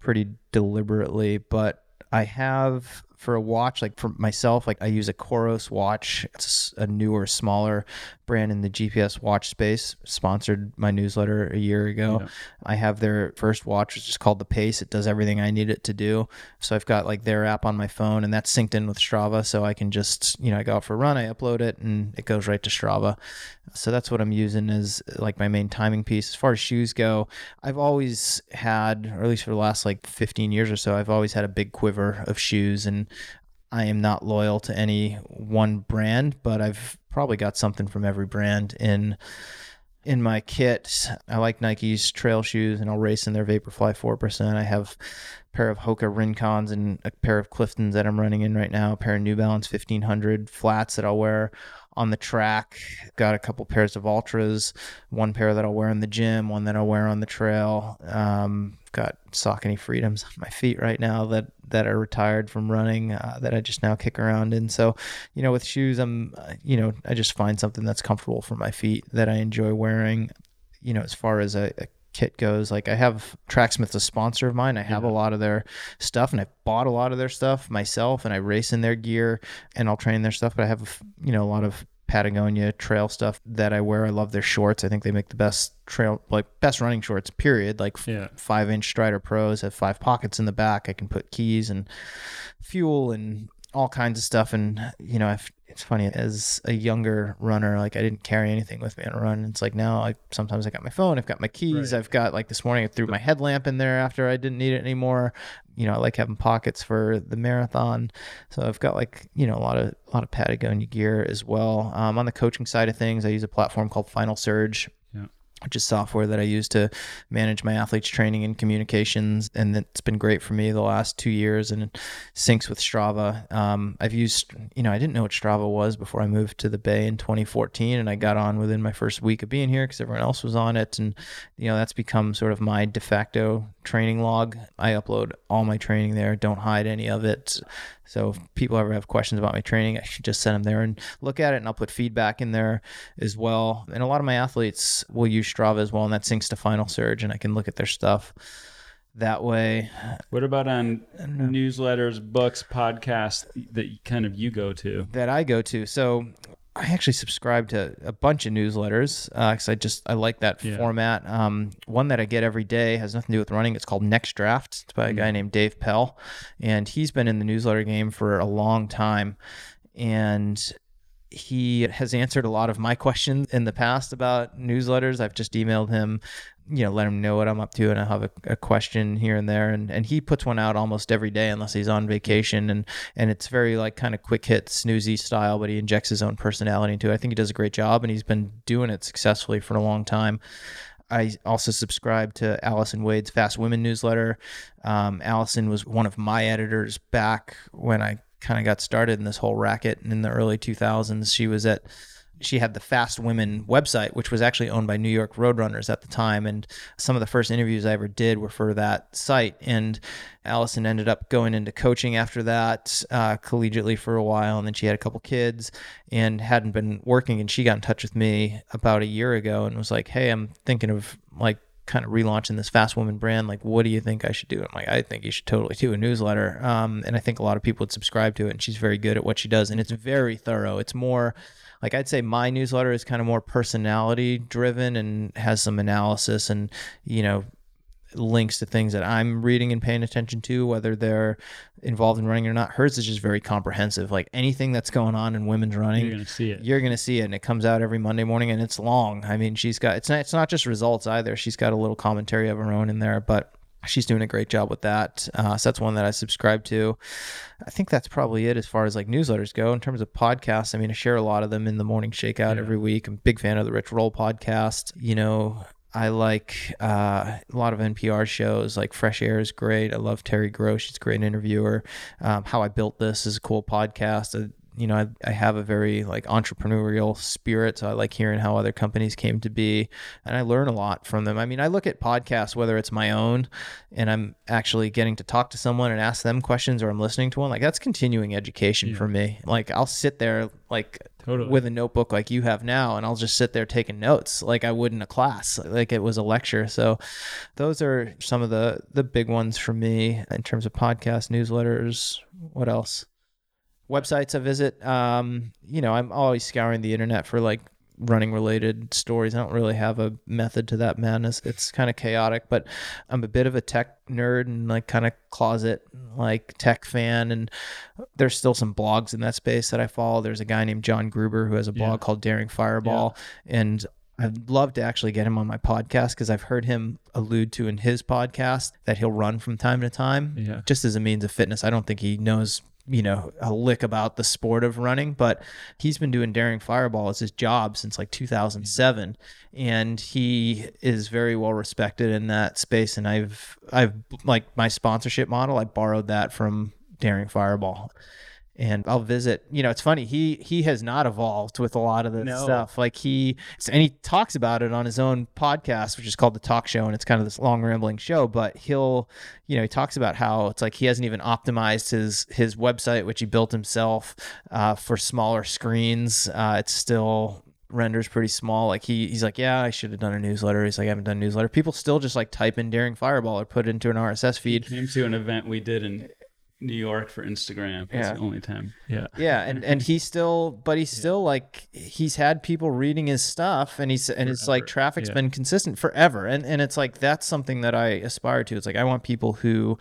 pretty deliberately. But I have for a watch, like for myself, like I use a COROS watch. It's a newer, smaller brand in the GPS watch space. Sponsored my newsletter a year ago. Yeah. I have their first watch, which is called the Pace. It does everything I need it to do. So I've got like their app on my phone, and that's synced in with Strava. So I can just, you know, I go out for a run, I upload it, and it goes right to Strava. So that's what I'm using as like my main timing piece. As far as shoes go, I've always had, or at least for the last like 15 years or so, I've always had a big quiver of shoes, and I am not loyal to any one brand, but I've probably got something from every brand in in my kit. I like Nike's trail shoes and I'll race in their Vaporfly 4%. I have a pair of Hoka Rincons and a pair of Cliftons that I'm running in right now, a pair of New Balance 1500 flats that I'll wear on the track. Got a couple pairs of Ultras, one pair that I'll wear in the gym, one that I'll wear on the trail. Um, got Saucony Freedoms on my feet right now that that are retired from running uh, that I just now kick around in. So, you know, with shoes, I'm, uh, you know, I just find something that's comfortable for my feet that I enjoy wearing. You know, as far as a, a kit goes, like I have Tracksmith's a sponsor of mine. I have a lot of their stuff, and I've bought a lot of their stuff myself, and I race in their gear, and I'll train their stuff. But I have, you know, a lot of Patagonia trail stuff that I wear. I love their shorts. I think they make the best trail, like best running shorts. Period. Like Yeah. five inch Strider Pros have five pockets in the back. I can put keys and fuel and all kinds of stuff. And you know, if, it's funny as a younger runner, like I didn't carry anything with me on a run. It's like now I sometimes I got my phone, I've got my keys, Right. I've got like this morning I threw my headlamp in there after I didn't need it anymore. You know, I like having pockets for the marathon. So I've got like, you know, a lot of a lot of Patagonia gear as well. Um, on the coaching side of things, I use a platform called Final Surge Yeah. which is software that I use to manage my athletes' training and communications. And it's been great for me the last two years and it syncs with Strava. Um, I've used, you know, I didn't know what Strava was before I moved to the Bay in 2014. And I got on within my first week of being here because everyone else was on it. And, you know, that's become sort of my de facto training log. I upload all my training there, don't hide any of it. So if people ever have questions about my training, I should just send them there and look at it, and I'll put feedback in there as well. And a lot of my athletes will use Strava as well, and that syncs to Final Surge, and I can look at their stuff that way. What about on newsletters, books, podcasts that kind of you go to? that I go to. So I actually subscribe to a bunch of newsletters because I just I like that Yeah. format. Um, one that I get every day has nothing to do with running. It's called Next Draft. It's by a guy named Dave Pell, and he's been in the newsletter game for a long time, and he has answered a lot of my questions in the past about newsletters. I've just emailed him you know, let him know what I'm up to, and I have a, a, question here and there, and and he puts one out almost every day unless he's on vacation, and and it's very like kind of quick hit, snoozy style, but he injects his own personality into it. I think he does a great job, and he's been doing it successfully for a long time. I also subscribe to Allison Wade's Fast Women newsletter. Um, Allison was one of my editors back when I kind of got started in this whole racket in the early 2000s. She was at she had the Fast Women website, which was actually owned by New York Roadrunners at the time. And some of the first interviews I ever did were for that site. And Allison ended up going into coaching after that, uh, collegiately for a while. And then she had a couple kids and hadn't been working. And she got in touch with me about a year ago and was like, Hey, I'm thinking of like kind of relaunching this fast woman brand like what do you think i should do i'm like i think you should totally do a newsletter um, and i think a lot of people would subscribe to it and she's very good at what she does and it's very thorough it's more like I'd say my newsletter is kind of more personality driven and has some analysis and you know links to things that I'm reading and paying attention to, whether they're involved in running or not. Hers is just very comprehensive. Like anything that's going on in women's running, you're gonna see it. You're gonna see it, and it comes out every Monday morning, and it's long. I mean, she's got it's not it's not just results either. She's got a little commentary of her own in there, but she's doing a great job with that. Uh, so that's one that I subscribe to. I think that's probably it as far as like newsletters go. In terms of podcasts, I mean, I share a lot of them in the morning shakeout yeah. every week. I'm a big fan of the Rich Roll podcast. You know, I like uh, a lot of NPR shows. Like Fresh Air is great. I love Terry Gross. She's a great interviewer. Um, How I Built This is a cool podcast. Uh, you know, I, I have a very like entrepreneurial spirit, so I like hearing how other companies came to be, and I learn a lot from them. I mean, I look at podcasts whether it's my own, and I'm actually getting to talk to someone and ask them questions, or I'm listening to one. Like that's continuing education yeah. for me. Like I'll sit there like totally. with a notebook like you have now, and I'll just sit there taking notes like I would in a class, like it was a lecture. So those are some of the the big ones for me in terms of podcast newsletters. What else? Websites I visit. Um, you know, I'm always scouring the internet for like running related stories. I don't really have a method to that madness. It's kind of chaotic, but I'm a bit of a tech nerd and like kind of closet like tech fan. And there's still some blogs in that space that I follow. There's a guy named John Gruber who has a blog yeah. called Daring Fireball. Yeah. And I'd love to actually get him on my podcast because I've heard him allude to in his podcast that he'll run from time to time yeah. just as a means of fitness. I don't think he knows you know a lick about the sport of running but he's been doing daring fireball as his job since like 2007 and he is very well respected in that space. And i've i've like my sponsorship model i borrowed that from daring fireball and I'll visit. You know, it's funny. He he has not evolved with a lot of the no. stuff. Like he and he talks about it on his own podcast, which is called the Talk Show, and it's kind of this long rambling show. But he'll, you know, he talks about how it's like he hasn't even optimized his his website, which he built himself uh, for smaller screens. Uh, it's still renders pretty small. Like he he's like, yeah, I should have done a newsletter. He's like, I haven't done a newsletter. People still just like type in Daring Fireball or put it into an RSS feed. He came to an event we did in New York for Instagram. That's yeah. the only time. Yeah. Yeah, and and he's still, but he's still yeah. like he's had people reading his stuff, and he's and it's like traffic's yeah. been consistent forever, and and it's like that's something that I aspire to. It's like I want people who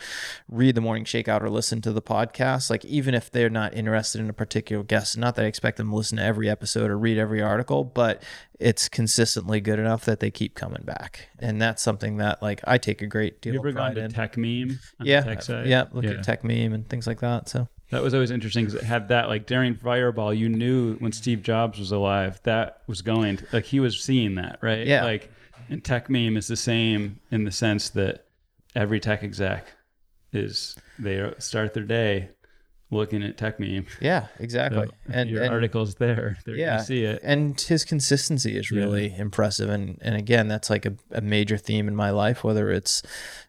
read the morning shakeout or listen to the podcast, like even if they're not interested in a particular guest. Not that I expect them to listen to every episode or read every article, but it's consistently good enough that they keep coming back, and that's something that like I take a great deal. You ever of pride gone to in. Techmeme? Yeah, tech yeah. Look yeah. at Techmeme and things like that. So that was always interesting because it had that like daring fireball. You knew when Steve Jobs was alive that was going to, like he was seeing that right. Yeah. Like, and Techmeme is the same in the sense that every tech exec is they start their day looking at Techmeme. Yeah, exactly. So and your and, article's there. They're yeah, see it. And his consistency is really yeah. impressive. And and again, that's like a, a major theme in my life, whether it's,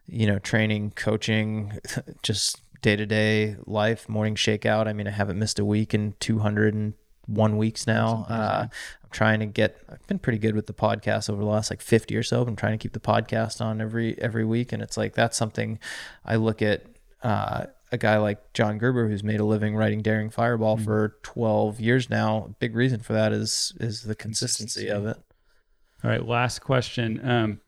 you know, training, coaching, just day to day life, morning shakeout. I mean, I haven't missed a week in two hundred and one weeks now. Uh, I'm trying to get. I've been pretty good with the podcast over the last like 50 or so. I'm trying to keep the podcast on every every week, and it's like that's something I look at. Uh, a guy like John Gruber, who's made a living writing Daring Fireball mm-hmm. for 12 years now. Big reason for that is is the consistency, consistency. of it. All right, last question. Um,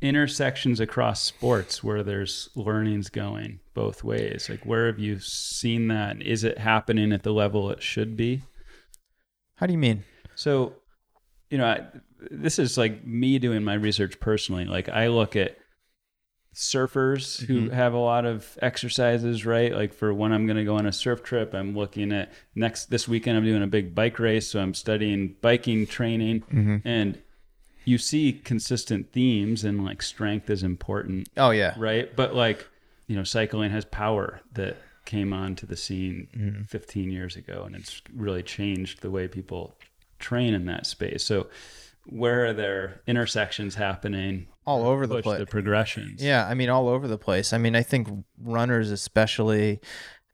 intersections across sports where there's learnings going both ways. Like, where have you seen that? Is it happening at the level it should be? How do you mean? So, you know, I, this is like me doing my research personally. Like I look at surfers who Mm-hmm. have a lot of exercises, right? Like for when I'm going to go on a surf trip, I'm looking at next this weekend I'm doing a big bike race, so I'm studying biking training Mm-hmm. and you see consistent themes and like strength is important, Oh yeah. right? But like, you know, cycling has power that came onto the scene Mm-hmm. 15 years ago and it's really changed the way people train in that space. So where are there intersections happening? All over the place. the progressions. Yeah, I mean, all over the place. I mean, I think runners, especially,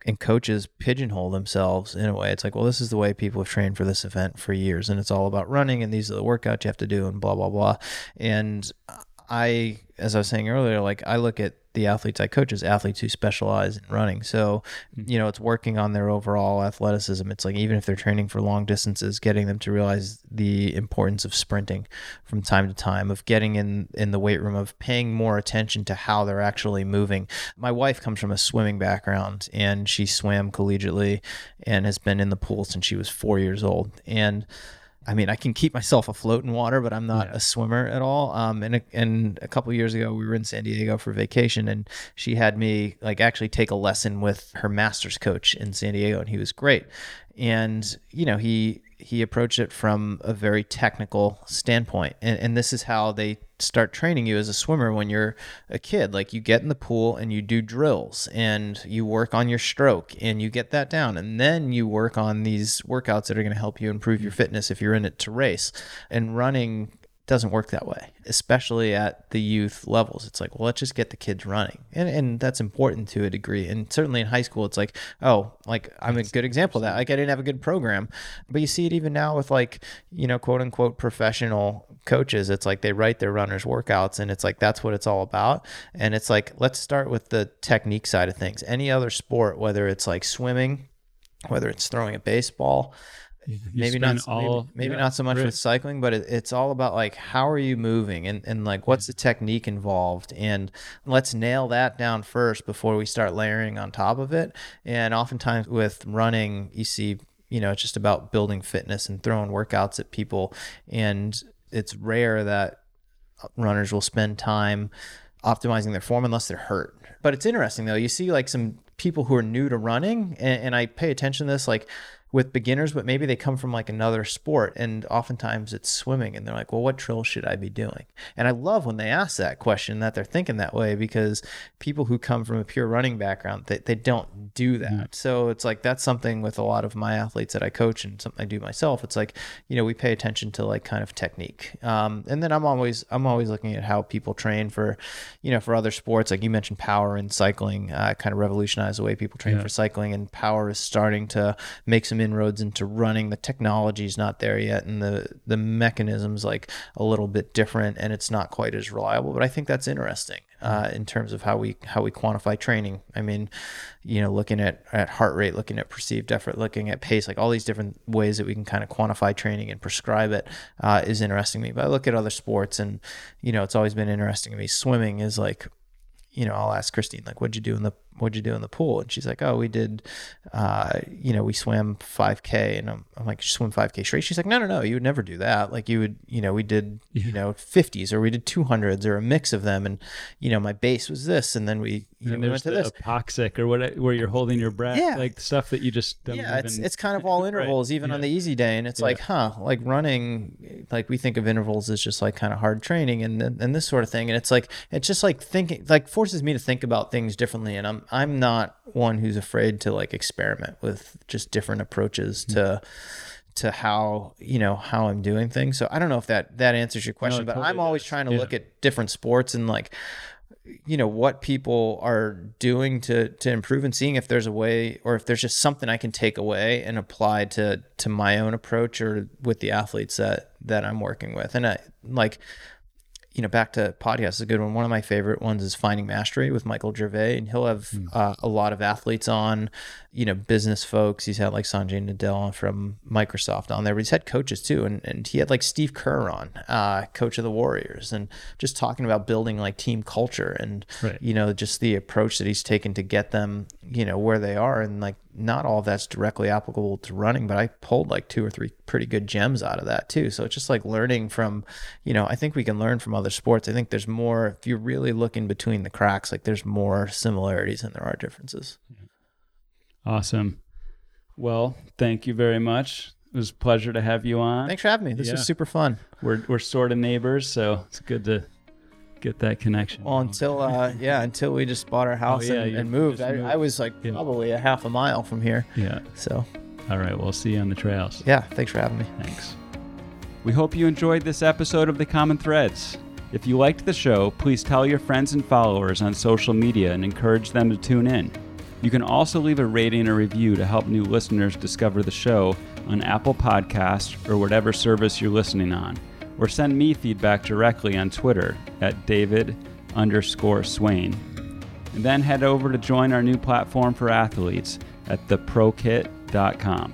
and coaches pigeonhole themselves in a way. It's like, well, this is the way people have trained for this event for years, and it's all about running, and these are the workouts you have to do, and blah blah blah. And I, as I was saying earlier, like I look at the athletes I coach is athletes who specialize in running. So, mm-hmm. you know, it's working on their overall athleticism. It's like even if they're training for long distances, getting them to realize the importance of sprinting from time to time, of getting in in the weight room, of paying more attention to how they're actually moving. My wife comes from a swimming background and she swam collegiately and has been in the pool since she was 4 years old. And I mean, I can keep myself afloat in water, but I'm not a swimmer at all. Um, and a, and a couple years ago, we were in San Diego for vacation, and she had me like actually take a lesson with her master's coach in San Diego, and he was great. And you know, he he approached it from a very technical standpoint, and and this is how they start training you as a swimmer when you're a kid. Like you get in the pool and you do drills and you work on your stroke and you get that down. And then you work on these workouts that are going to help you improve your fitness if you're in it to race. And running doesn't work that way, especially at the youth levels. It's like, well, let's just get the kids running. And and that's important to a degree. And certainly in high school, it's like, oh, like I'm a good example of that. Like I didn't have a good program. But you see it even now with like, you know, quote unquote professional coaches. It's like they write their runners workouts and it's like that's what it's all about. And it's like, let's start with the technique side of things. Any other sport, whether it's like swimming, whether it's throwing a baseball, maybe not all- maybe, maybe yeah, not so much right. with cycling but it, it's all about like how are you moving and, and like what's the technique involved and let's nail that down first before we start layering on top of it and oftentimes with running you see you know it's just about building fitness and throwing workouts at people and it's rare that runners will spend time optimizing their form unless they're hurt. But it's interesting though. You see like some people who are new to running, and, and I pay attention to this like with beginners, but maybe they come from like another sport, and oftentimes it's swimming, and they're like, "Well, what drill should I be doing?" And I love when they ask that question that they're thinking that way because people who come from a pure running background they, they don't do that. So it's like that's something with a lot of my athletes that I coach and something I do myself. It's like you know we pay attention to like kind of technique, um, and then I'm always I'm always looking at how people train for, you know, for other sports. Like you mentioned, power and cycling uh, kind of revolutionized the way people train Yeah. for cycling, and power is starting to make some inroads into running. The technology's not there yet, and the the mechanisms like a little bit different, and it's not quite as reliable. But I think that's interesting uh, in terms of how we how we quantify training. I mean, you know, looking at at heart rate, looking at perceived effort, looking at pace, like all these different ways that we can kind of quantify training and prescribe it uh, is interesting to me. But I look at other sports, and you know, it's always been interesting to me. Swimming is like you know, I'll ask Christine, like, what'd you do in the, what'd you do in the pool? And she's like, oh, we did, uh, you know, we swam 5K. And I'm, I'm like, swim 5K straight? She's like, no, no, no, you would never do that. Like, you would, you know, we did, you know, 50s or we did 200s or a mix of them. And, you know, my base was this. And then we, you know, and we went to this. hypoxic or what where you're holding your breath Yeah. like stuff that you just don't yeah, it's even- it's kind of all intervals, even on the easy day, and it's like, huh, like running, like we think of intervals as just like kind of hard training, and and this sort of thing, and it's like it's just like thinking, like forces me to think about things differently, and I'm I'm not one who's afraid to like experiment with just different approaches mm-hmm. to to how you know how I'm doing things. So I don't know if that that answers your question, but totally I'm always does. trying to Yeah. look at different sports and like you know what people are doing to to improve and seeing if there's a way or if there's just something I can take away and apply to to my own approach or with the athletes that that I'm working with and I like you know, back to podcasts is a good one. One of my favorite ones is Finding Mastery with Michael Gervais, and he'll have uh, a lot of athletes on, you know, business folks. He's had like Satya Nadella from Microsoft on there, but he's had coaches too, and and he had like Steve Kerr on, uh, coach of the Warriors, and just talking about building like team culture and Right. you know just the approach that he's taken to get them you know where they are. And like not all of that's directly applicable to running but i pulled like two or three pretty good gems out of that too. So it's just like learning from you know i think we can learn from other sports. I think there's more if you're really looking between the cracks like there's more similarities than there are differences Awesome. Well, thank you very much. It was a pleasure to have you on. thanks for having me this Yeah. was super fun We're we're sort of neighbors, so it's good to get that connection. well until uh yeah until we just bought our house Oh, yeah, and, moved. I, moved. I was like Yeah. probably a half a mile from here yeah. so All right. We'll see you on the trails. yeah thanks for having me Thanks. We hope you enjoyed this episode of The Common Threads. If you liked the show, please tell your friends and followers on social media and encourage them to tune in. You can also leave a rating or review to help new listeners discover the show on Apple Podcasts or whatever service you're listening on, or send me feedback directly on Twitter at David underscore Swain. And then head over to join our new platform for athletes at theprokit.com.